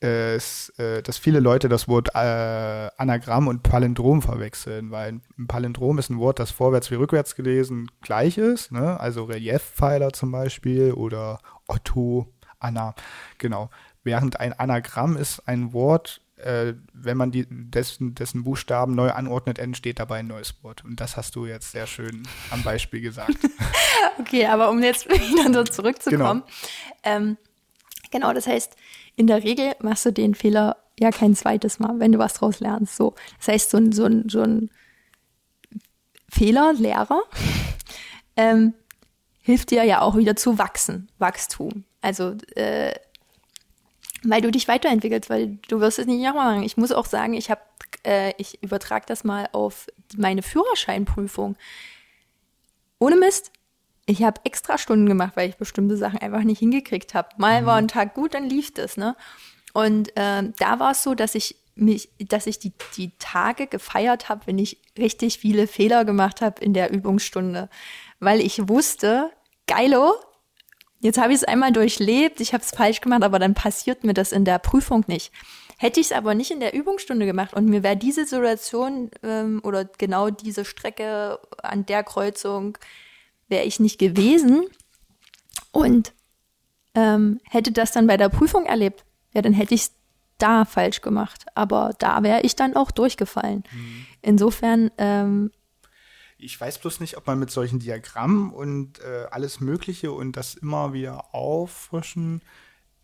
es, äh, dass viele Leute das Wort äh, Anagramm und Palindrom verwechseln, weil ein Palindrom ist ein Wort, das vorwärts wie rückwärts gelesen gleich ist, ne? also Reliefpfeiler zum Beispiel oder Otto, Anna, genau. Während ein Anagramm ist ein Wort, äh, wenn man die, dessen, dessen Buchstaben neu anordnet, entsteht dabei ein neues Wort. Und das hast du jetzt sehr schön am Beispiel gesagt. okay, aber um jetzt wieder so zurückzukommen. Genau. Ähm, genau, das heißt, in der Regel machst du den Fehler ja kein zweites Mal, wenn du was draus lernst. So, das heißt, so ein, so ein, so ein Fehler, Lehrer, ähm, hilft dir ja auch wieder zu wachsen, Wachstum. Also äh, weil du dich weiterentwickelst, weil du wirst es nicht nochmal machen. Ich muss auch sagen, ich habe, äh, ich übertrage das mal auf meine Führerscheinprüfung. Ohne Mist, ich habe extra Stunden gemacht, weil ich bestimmte Sachen einfach nicht hingekriegt habe. Mal mhm. war ein Tag gut, dann lief das, ne? Und äh, da war es so, dass ich mich, dass ich die, die Tage gefeiert habe, wenn ich richtig viele Fehler gemacht habe in der Übungsstunde. Weil ich wusste, geilo, Jetzt habe ich es einmal durchlebt, ich habe es falsch gemacht, aber dann passiert mir das in der Prüfung nicht. Hätte ich es aber nicht in der Übungsstunde gemacht und mir wäre diese Situation ähm, oder genau diese Strecke an der Kreuzung wäre ich nicht gewesen und ähm, hätte das dann bei der Prüfung erlebt, ja, dann hätte ich es da falsch gemacht. Aber da wäre ich dann auch durchgefallen. Mhm. Insofern ähm, ich weiß bloß nicht, ob man mit solchen Diagrammen und äh, alles Mögliche und das immer wieder auffrischen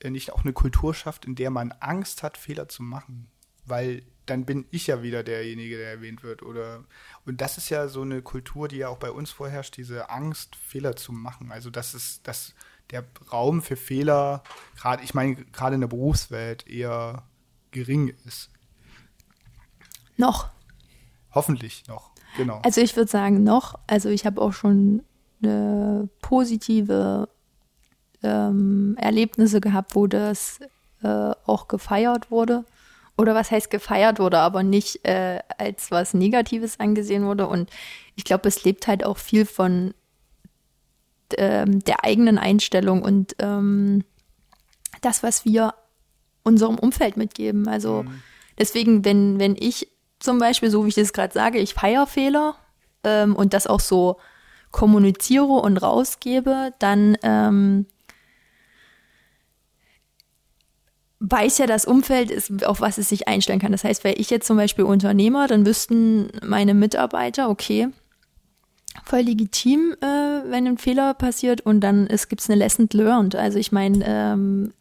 äh, nicht auch eine Kultur schafft, in der man Angst hat, Fehler zu machen. Weil dann bin ich ja wieder derjenige, der erwähnt wird. Oder und das ist ja so eine Kultur, die ja auch bei uns vorherrscht, diese Angst, Fehler zu machen. Also das ist, dass der Raum für Fehler, gerade, ich meine, gerade in der Berufswelt eher gering ist. Noch. Hoffentlich noch. Genau. Also ich würde sagen noch, also ich habe auch schon eine positive ähm, Erlebnisse gehabt, wo das äh, auch gefeiert wurde. Oder was heißt gefeiert wurde, aber nicht äh, als was Negatives angesehen wurde. Und ich glaube, es lebt halt auch viel von ähm, der eigenen Einstellung und ähm, das, was wir unserem Umfeld mitgeben. Also mhm Deswegen, wenn, wenn ich zum Beispiel, so wie ich das gerade sage, ich feiere Fehler ähm, und das auch so kommuniziere und rausgebe, dann ähm, weiß ja das Umfeld, ist, auf was es sich einstellen kann. Das heißt, wäre ich jetzt zum Beispiel Unternehmer, dann wüssten meine Mitarbeiter, okay, voll legitim, äh, wenn ein Fehler passiert und dann gibt es eine Lesson learned. Also ich meine, ähm,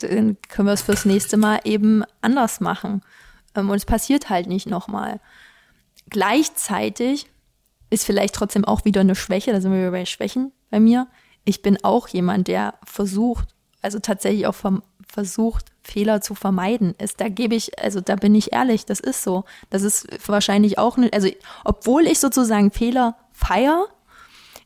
dann können wir es fürs nächste Mal eben anders machen. Ähm, und es passiert halt nicht nochmal. Gleichzeitig ist vielleicht trotzdem auch wieder eine Schwäche, da sind wir bei Schwächen bei mir. Ich bin auch jemand, der versucht, also tatsächlich auch versucht, Fehler zu vermeiden. Ist, da gebe ich, also da bin ich ehrlich, das ist so. Das ist wahrscheinlich auch, ne, also obwohl ich sozusagen Fehler feier,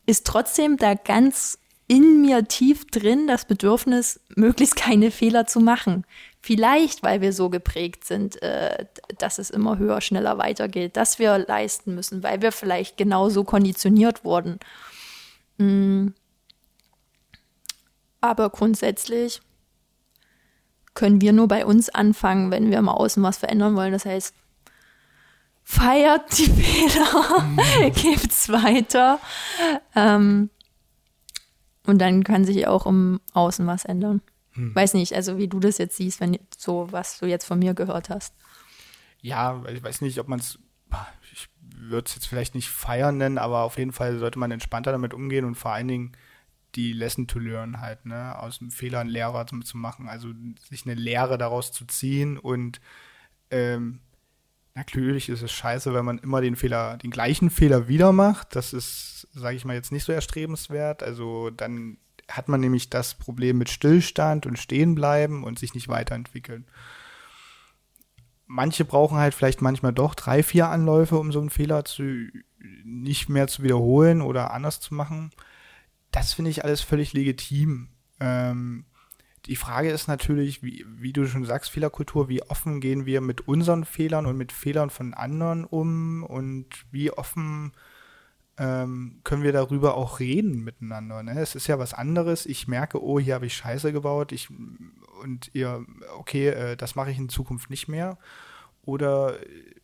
ist trotzdem da ganz in mir tief drin das Bedürfnis, möglichst keine Fehler zu machen. Vielleicht, weil wir so geprägt sind, äh, dass es immer höher, schneller weitergeht, dass wir leisten müssen, weil wir vielleicht genau so konditioniert wurden. Mm. Aber grundsätzlich können wir nur bei uns anfangen, wenn wir im Außen was verändern wollen. Das heißt, feiert die Fehler, mhm. gebt's weiter. Ähm, und dann kann sich auch im Außen was ändern. Hm. Weiß nicht, also wie du das jetzt siehst, wenn so was du jetzt von mir gehört hast. Ja, ich weiß nicht, ob man es, ich würde es jetzt vielleicht nicht feiern nennen, aber auf jeden Fall sollte man entspannter damit umgehen und vor allen Dingen die Lesson to learn halt, ne, aus dem Fehler einen Lehrer zu, zu machen, also sich eine Lehre daraus zu ziehen und ähm, natürlich ist es scheiße, wenn man immer den Fehler, den gleichen Fehler wieder macht. Das ist, sage ich mal, jetzt nicht so erstrebenswert. Also dann hat man nämlich das Problem mit Stillstand und Stehenbleiben und sich nicht weiterentwickeln. Manche brauchen halt vielleicht manchmal doch drei, vier Anläufe, um so einen Fehler zu nicht mehr zu wiederholen oder anders zu machen. Das finde ich alles völlig legitim. Ähm, die Frage ist natürlich, wie, wie du schon sagst, Fehlerkultur, wie offen gehen wir mit unseren Fehlern und mit Fehlern von anderen um und wie offen ähm, können wir darüber auch reden miteinander. Ne? Es ist ja was anderes. Ich merke, oh, hier habe ich Scheiße gebaut. Ich, und ihr, okay, äh, das mache ich in Zukunft nicht mehr. Oder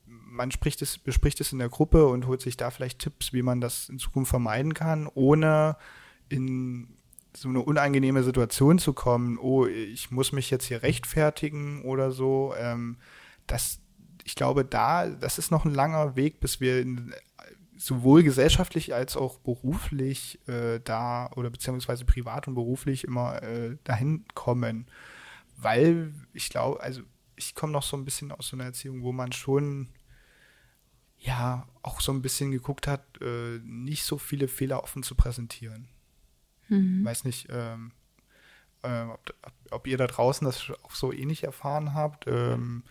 man spricht es, bespricht es in der Gruppe und holt sich da vielleicht Tipps, wie man das in Zukunft vermeiden kann, ohne in so eine unangenehme Situation zu kommen, oh, ich muss mich jetzt hier rechtfertigen oder so. Ähm, das, ich glaube, da, das ist noch ein langer Weg, bis wir in, sowohl gesellschaftlich als auch beruflich äh, da oder beziehungsweise privat und beruflich immer äh, dahin kommen. Weil ich glaube, also ich komme noch so ein bisschen aus so einer Erziehung, wo man schon ja auch so ein bisschen geguckt hat, äh, nicht so viele Fehler offen zu präsentieren. Mhm. Weiß nicht, ähm, äh, ob, ob, ihr da draußen das auch so ähnlich erfahren habt. Ähm,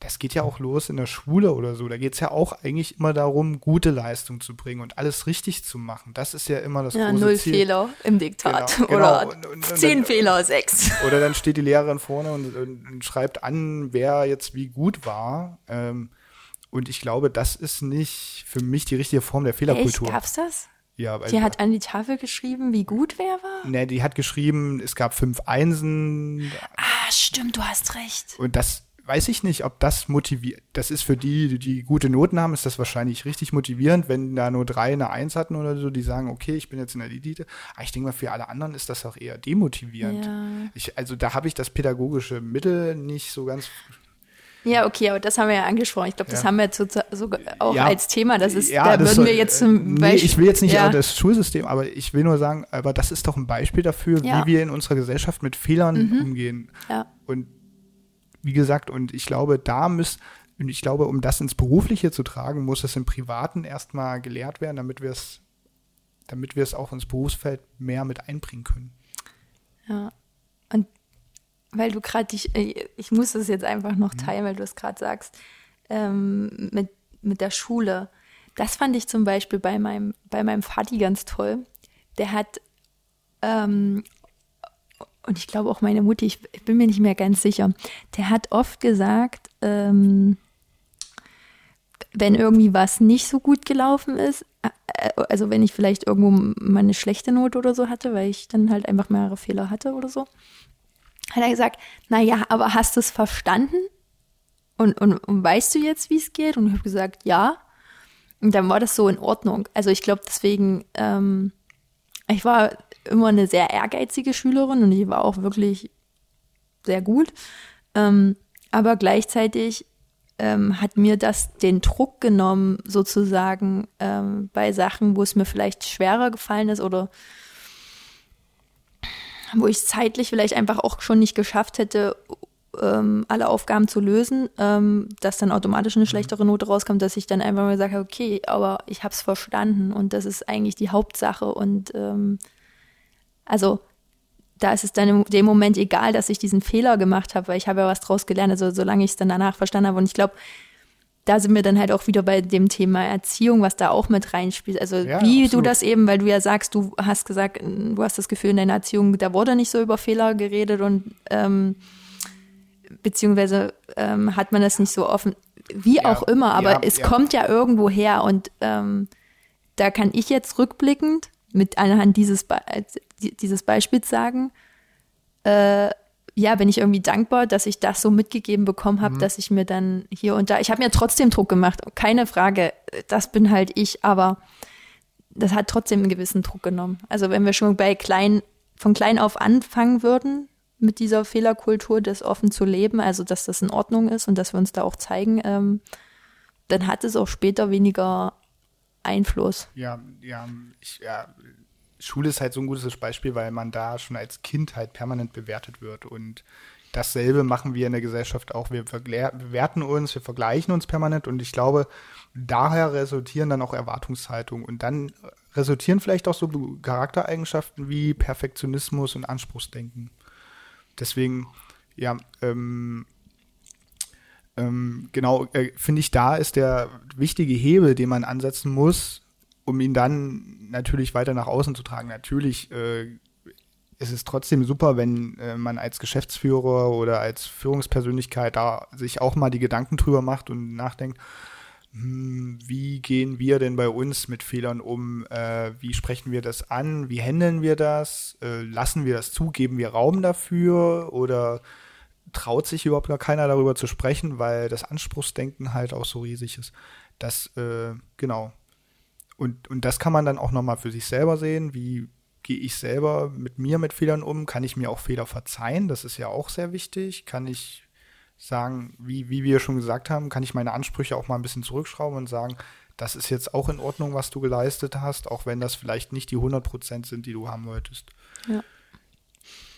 das geht ja auch los in der Schule oder so. Da geht es ja auch eigentlich immer darum, gute Leistung zu bringen und alles richtig zu machen. Das ist ja immer das ja, große null Ziel. Fehler im Diktat genau, oder genau. Und, und, und zehn dann, Fehler, sechs. Oder dann steht die Lehrerin vorne und, schreibt an, wer jetzt wie gut war. Ähm, und ich glaube, das ist nicht für mich die richtige Form der Fehlerkultur. Echt? Gab's das? Ja, die hat an die Tafel geschrieben, wie gut wer war? Ne, die hat geschrieben, es gab fünf Einsen. Ah, stimmt, du hast recht. Und das weiß ich nicht, ob das motiviert. Das ist für die, die gute Noten haben, ist das wahrscheinlich richtig motivierend, wenn da nur drei eine Eins hatten oder so, die sagen, okay, ich bin jetzt in der Elite. Aber ich denke mal, für alle anderen ist das auch eher demotivierend. Ja. Ich, also da habe ich das pädagogische Mittel nicht so ganz ja, okay, aber das haben wir ja angesprochen. Ich glaube, das ja. haben wir sogar auch ja. als Thema. Das ist, ja, da das würden wir jetzt zum Beispiel. Nee, ich will jetzt nicht das Schulsystem, aber ich will nur sagen, aber das ist doch ein Beispiel dafür, wie wir in unserer Gesellschaft mit Fehlern mhm. umgehen. Ja. Und wie gesagt, und ich glaube, da müsst, und ich glaube, um das ins Berufliche zu tragen, muss es im Privaten erstmal gelehrt werden, damit wir es, damit wir es auch ins Berufsfeld mehr mit einbringen können. Ja. Und weil du gerade dich, äh, ich muss das jetzt einfach noch mhm. teilen, weil du es gerade sagst, ähm, mit, mit der Schule. Das fand ich zum Beispiel bei meinem, bei meinem Vati ganz toll. Der hat, ähm, und ich glaube auch meine Mutti, ich, ich, bin mir nicht mehr ganz sicher, der hat oft gesagt, ähm, wenn irgendwie was nicht so gut gelaufen ist, äh, also wenn ich vielleicht irgendwo mal eine schlechte Note oder so hatte, weil ich dann halt einfach mehrere Fehler hatte oder so, hat er gesagt, na ja, aber hast du es verstanden? Und, und, und weißt du jetzt, wie es geht? Und ich habe gesagt, ja. Und dann war das so in Ordnung. Also ich glaube, deswegen, ähm, ich war immer eine sehr ehrgeizige Schülerin und ich war auch wirklich sehr gut. Ähm, aber gleichzeitig ähm, hat mir das den Druck genommen, sozusagen ähm, bei Sachen, wo es mir vielleicht schwerer gefallen ist oder wo ich zeitlich vielleicht einfach auch schon nicht geschafft hätte, ähm, alle Aufgaben zu lösen, ähm, dass dann automatisch eine mhm. schlechtere Note rauskommt, dass ich dann einfach mal sage, okay, aber ich habe es verstanden und das ist eigentlich die Hauptsache und ähm, also da ist es dann in dem Moment egal, dass ich diesen Fehler gemacht habe, weil ich habe ja was draus gelernt, also solange ich es dann danach verstanden habe und ich glaube, da sind wir dann halt auch wieder bei dem Thema Erziehung, was da auch mit reinspielt. Also ja, wie absolut. du das eben, weil du ja sagst, du hast gesagt, du hast das Gefühl in deiner Erziehung, da wurde nicht so über Fehler geredet und ähm, beziehungsweise ähm, hat man das nicht so offen, wie ja, auch immer, aber ja, es ja. kommt ja irgendwo her und ähm, da kann ich jetzt rückblickend mit anhand dieses, Be dieses Beispiels sagen, äh, ja, bin ich irgendwie dankbar, dass ich das so mitgegeben bekommen habe, mhm. dass ich mir dann hier und da, ich habe mir trotzdem Druck gemacht, keine Frage, das bin halt ich, aber das hat trotzdem einen gewissen Druck genommen. Also wenn wir schon bei klein, von klein auf anfangen würden, mit dieser Fehlerkultur, das offen zu leben, also dass das in Ordnung ist und dass wir uns da auch zeigen, ähm, dann hat es auch später weniger Einfluss. Ja, ja, ich, ja, Schule ist halt so ein gutes Beispiel, weil man da schon als Kind halt permanent bewertet wird und dasselbe machen wir in der Gesellschaft auch. Wir bewerten uns, wir vergleichen uns permanent und ich glaube, daher resultieren dann auch Erwartungshaltungen und dann resultieren vielleicht auch so Charaktereigenschaften wie Perfektionismus und Anspruchsdenken. Deswegen, ja, ähm, ähm, genau, äh, finde ich, da ist der wichtige Hebel, den man ansetzen muss, um ihn dann natürlich weiter nach außen zu tragen. Natürlich äh, ist es trotzdem super, wenn äh, man als Geschäftsführer oder als Führungspersönlichkeit da sich auch mal die Gedanken drüber macht und nachdenkt, wie gehen wir denn bei uns mit Fehlern um? Äh, wie sprechen wir das an? Wie handeln wir das? Äh, lassen wir das zu? Geben wir Raum dafür? Oder traut sich überhaupt gar keiner darüber zu sprechen, weil das Anspruchsdenken halt auch so riesig ist. Das, äh, genau. Und, und das kann man dann auch nochmal für sich selber sehen. Wie gehe ich selber mit mir mit Fehlern um? Kann ich mir auch Fehler verzeihen? Das ist ja auch sehr wichtig. Kann ich sagen, wie, wie wir schon gesagt haben, kann ich meine Ansprüche auch mal ein bisschen zurückschrauben und sagen, das ist jetzt auch in Ordnung, was du geleistet hast, auch wenn das vielleicht nicht die 100 Prozent sind, die du haben wolltest. Ja.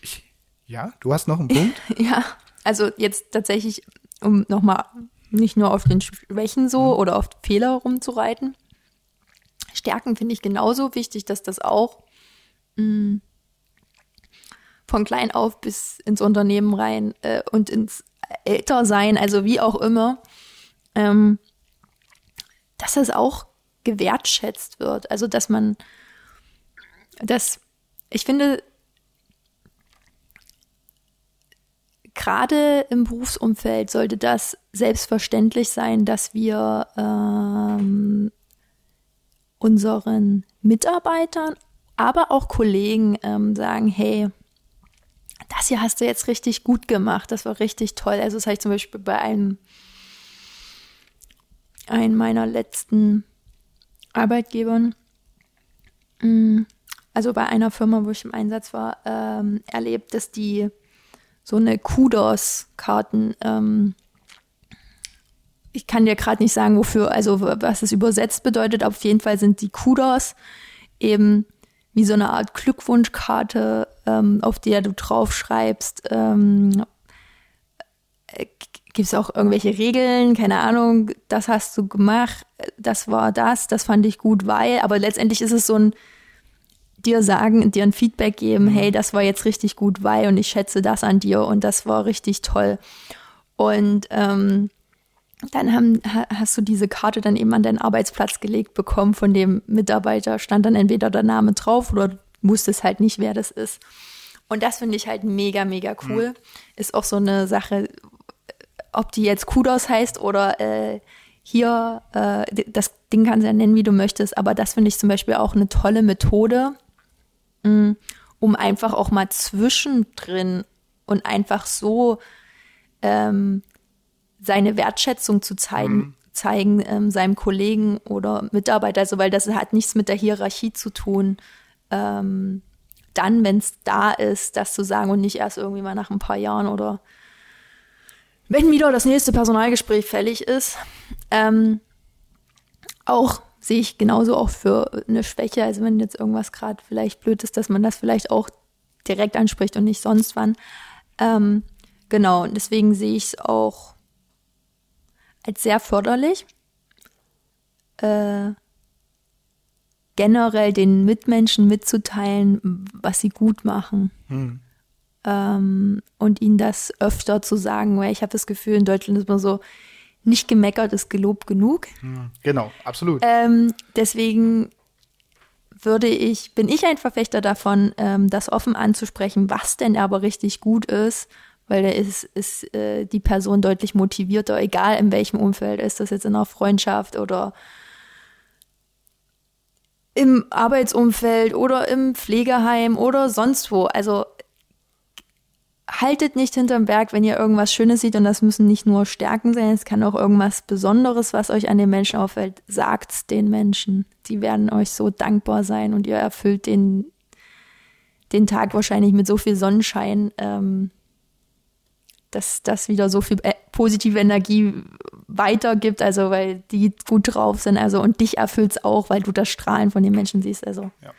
Ich, ja, du hast noch einen Punkt? ja, also jetzt tatsächlich, um nochmal nicht nur auf den Schwächen so mhm. oder auf Fehler rumzureiten. Stärken finde ich genauso wichtig, dass das auch mh, mm, von klein auf bis ins Unternehmen rein äh, und ins älter sein, also wie auch immer, ähm, dass das auch gewertschätzt wird. Also dass man das, ich finde, gerade im Berufsumfeld sollte das selbstverständlich sein, dass wir ähm, unseren Mitarbeitern, aber auch Kollegen ähm, sagen, hey, das hier hast du jetzt richtig gut gemacht, das war richtig toll. Also das habe ich zum Beispiel bei einem, einem meiner letzten Arbeitgebern, mm, also bei einer Firma, wo ich im Einsatz war, ähm, erlebt, dass die so eine Kudos-Karten, ähm, ich kann dir gerade nicht sagen, wofür, also was es übersetzt bedeutet, auf jeden Fall sind die Kudos eben wie so eine Art Glückwunschkarte, ähm, auf der du draufschreibst, ähm, äh, gibt es auch irgendwelche Regeln, keine Ahnung, das hast du gemacht, das war das, das fand ich gut, weil, aber letztendlich ist es so ein dir sagen, dir ein Feedback geben, mhm. hey, das war jetzt richtig gut, weil und ich schätze das an dir und das war richtig toll. Und ähm, dann haben, hast du diese Karte dann eben an deinen Arbeitsplatz gelegt bekommen von dem Mitarbeiter, stand dann entweder der Name drauf oder wusstest halt nicht, wer das ist. Und das finde ich halt mega, mega cool. Mhm. Ist auch so eine Sache, ob die jetzt Kudos heißt oder äh, hier, äh, das Ding kannst du ja nennen, wie du möchtest, aber das finde ich zum Beispiel auch eine tolle Methode, mh, mm, um einfach auch mal zwischendrin und einfach so ähm, seine Wertschätzung zu zeigen, mhm. zeigen ähm, seinem Kollegen oder Mitarbeiter, also weil das hat nichts mit der Hierarchie zu tun. Ähm, dann, wenn es da ist, das zu sagen und nicht erst irgendwie mal nach ein paar Jahren oder wenn wieder das nächste Personalgespräch fällig ist. Ähm, auch sehe ich genauso auch für eine Schwäche, also wenn jetzt irgendwas gerade vielleicht blöd ist, dass man das vielleicht auch direkt anspricht und nicht sonst wann. Ähm, genau, und deswegen sehe ich es auch als sehr förderlich. Äh, generell den Mitmenschen mitzuteilen, was sie gut machen. Hm. Ähm, und ihnen das öfter zu sagen, weil ich habe das Gefühl, in Deutschland ist man so, nicht gemeckert ist gelobt genug. Hm. Genau, absolut. Ähm, deswegen würde ich, bin ich ein Verfechter davon, ähm, das offen anzusprechen, was denn aber richtig gut ist, weil da ist, ist äh, die Person deutlich motivierter, egal in welchem Umfeld, ist das jetzt in einer Freundschaft oder im Arbeitsumfeld oder im Pflegeheim oder sonst wo. Also haltet nicht hinterm Berg, wenn ihr irgendwas Schönes seht und das müssen nicht nur Stärken sein, es kann auch irgendwas Besonderes, was euch an den Menschen auffällt, sagt's den Menschen. Die werden euch so dankbar sein und ihr erfüllt den, den Tag wahrscheinlich mit so viel Sonnenschein, ähm, dass das wieder so viel äh, positive Energie weitergibt, also weil die gut drauf sind, also und dich erfüllt's auch, weil du das Strahlen von den Menschen siehst, also. Ja.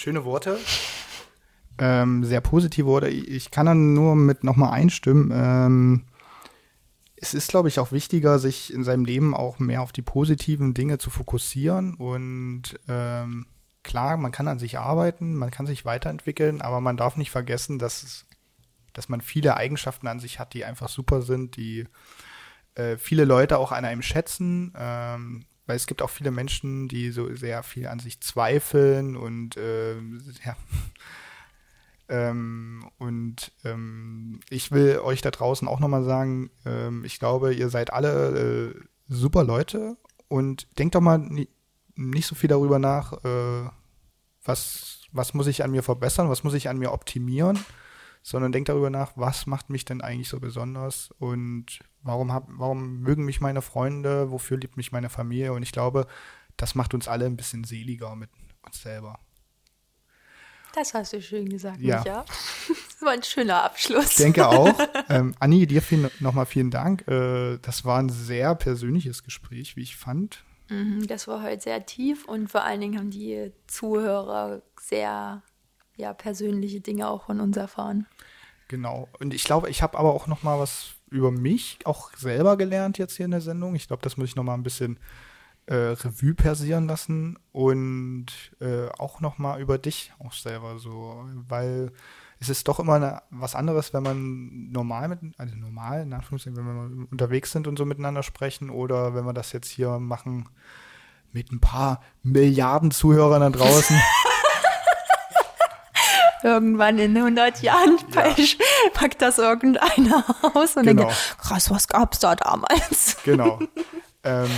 Schöne Worte. Ähm, sehr positive Worte. Ich kann dann nur mit nochmal einstimmen. Ähm, es ist, glaube ich, auch wichtiger, sich in seinem Leben auch mehr auf die positiven Dinge zu fokussieren. Und ähm, klar, man kann an sich arbeiten, man kann sich weiterentwickeln, aber man darf nicht vergessen, dass, es, dass man viele Eigenschaften an sich hat, die einfach super sind, die äh, viele Leute auch an einem schätzen. Ähm, weil es gibt auch viele Menschen, die so sehr viel an sich zweifeln und äh, ja. Ähm, und ähm, ich will euch da draußen auch nochmal sagen, ähm, ich glaube, ihr seid alle äh, super Leute und denkt doch mal nicht so viel darüber nach, äh, was, was muss ich an mir verbessern, was muss ich an mir optimieren, sondern denkt darüber nach, was macht mich denn eigentlich so besonders und Warum, hab, warum mögen mich meine Freunde? Wofür liebt mich meine Familie? Und ich glaube, das macht uns alle ein bisschen seliger mit uns selber. Das hast du schön gesagt, ja. Micha. Das war ein schöner Abschluss. Ich denke auch. Ähm, Anni, dir nochmal vielen Dank. Äh, das war ein sehr persönliches Gespräch, wie ich fand. Mhm, das war heute sehr tief und vor allen Dingen haben die Zuhörer sehr ja, persönliche Dinge auch von uns erfahren. Genau. Und ich glaube, ich habe aber auch noch mal was über mich auch selber gelernt jetzt hier in der Sendung. Ich glaube, das muss ich noch mal ein bisschen äh, Revue passieren lassen und äh, auch noch mal über dich auch selber so, weil es ist doch immer eine, was anderes, wenn man normal mit, also normal, in Anführungszeichen, wenn wir unterwegs sind und so miteinander sprechen oder wenn wir das jetzt hier machen mit ein paar Milliarden Zuhörern da draußen. irgendwann in 100 Jahren ja. packt das irgendeiner aus und genau. denkt, krass, was gab's da damals? Genau. ähm,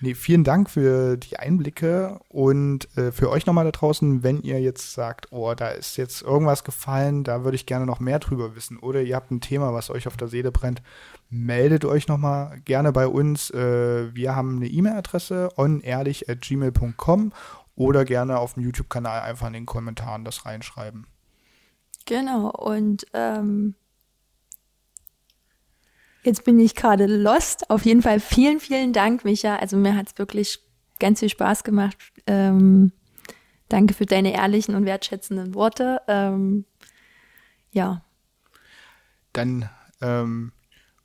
nee, vielen Dank für die Einblicke und äh, für euch nochmal da draußen, wenn ihr jetzt sagt, oh, da ist jetzt irgendwas gefallen, da würde ich gerne noch mehr drüber wissen oder ihr habt ein Thema, was euch auf der Seele brennt, meldet euch nochmal gerne bei uns. Äh, wir haben eine E-Mail-Adresse onehrlich.gmail.com oder gerne auf dem YouTube-Kanal einfach in den Kommentaren das reinschreiben. Genau, und ähm, jetzt bin ich gerade lost. Auf jeden Fall vielen, vielen Dank, Micha. Also mir hat es wirklich ganz viel Spaß gemacht. Ähm, danke für deine ehrlichen und wertschätzenden Worte. Ähm, ja. Dann ähm,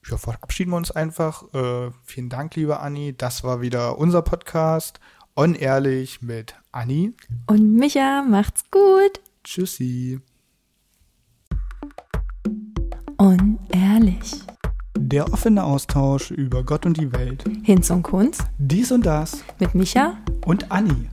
ja, verabschieden wir uns einfach. Äh, vielen Dank, liebe Anni. Das war wieder unser Podcast. Unehrlich mit Anni. Und Micha, macht's gut. Tschüssi. Unehrlich. Der offene Austausch über Gott und die Welt. Hinz und Kunz. Dies und das. Mit Micha und Anni.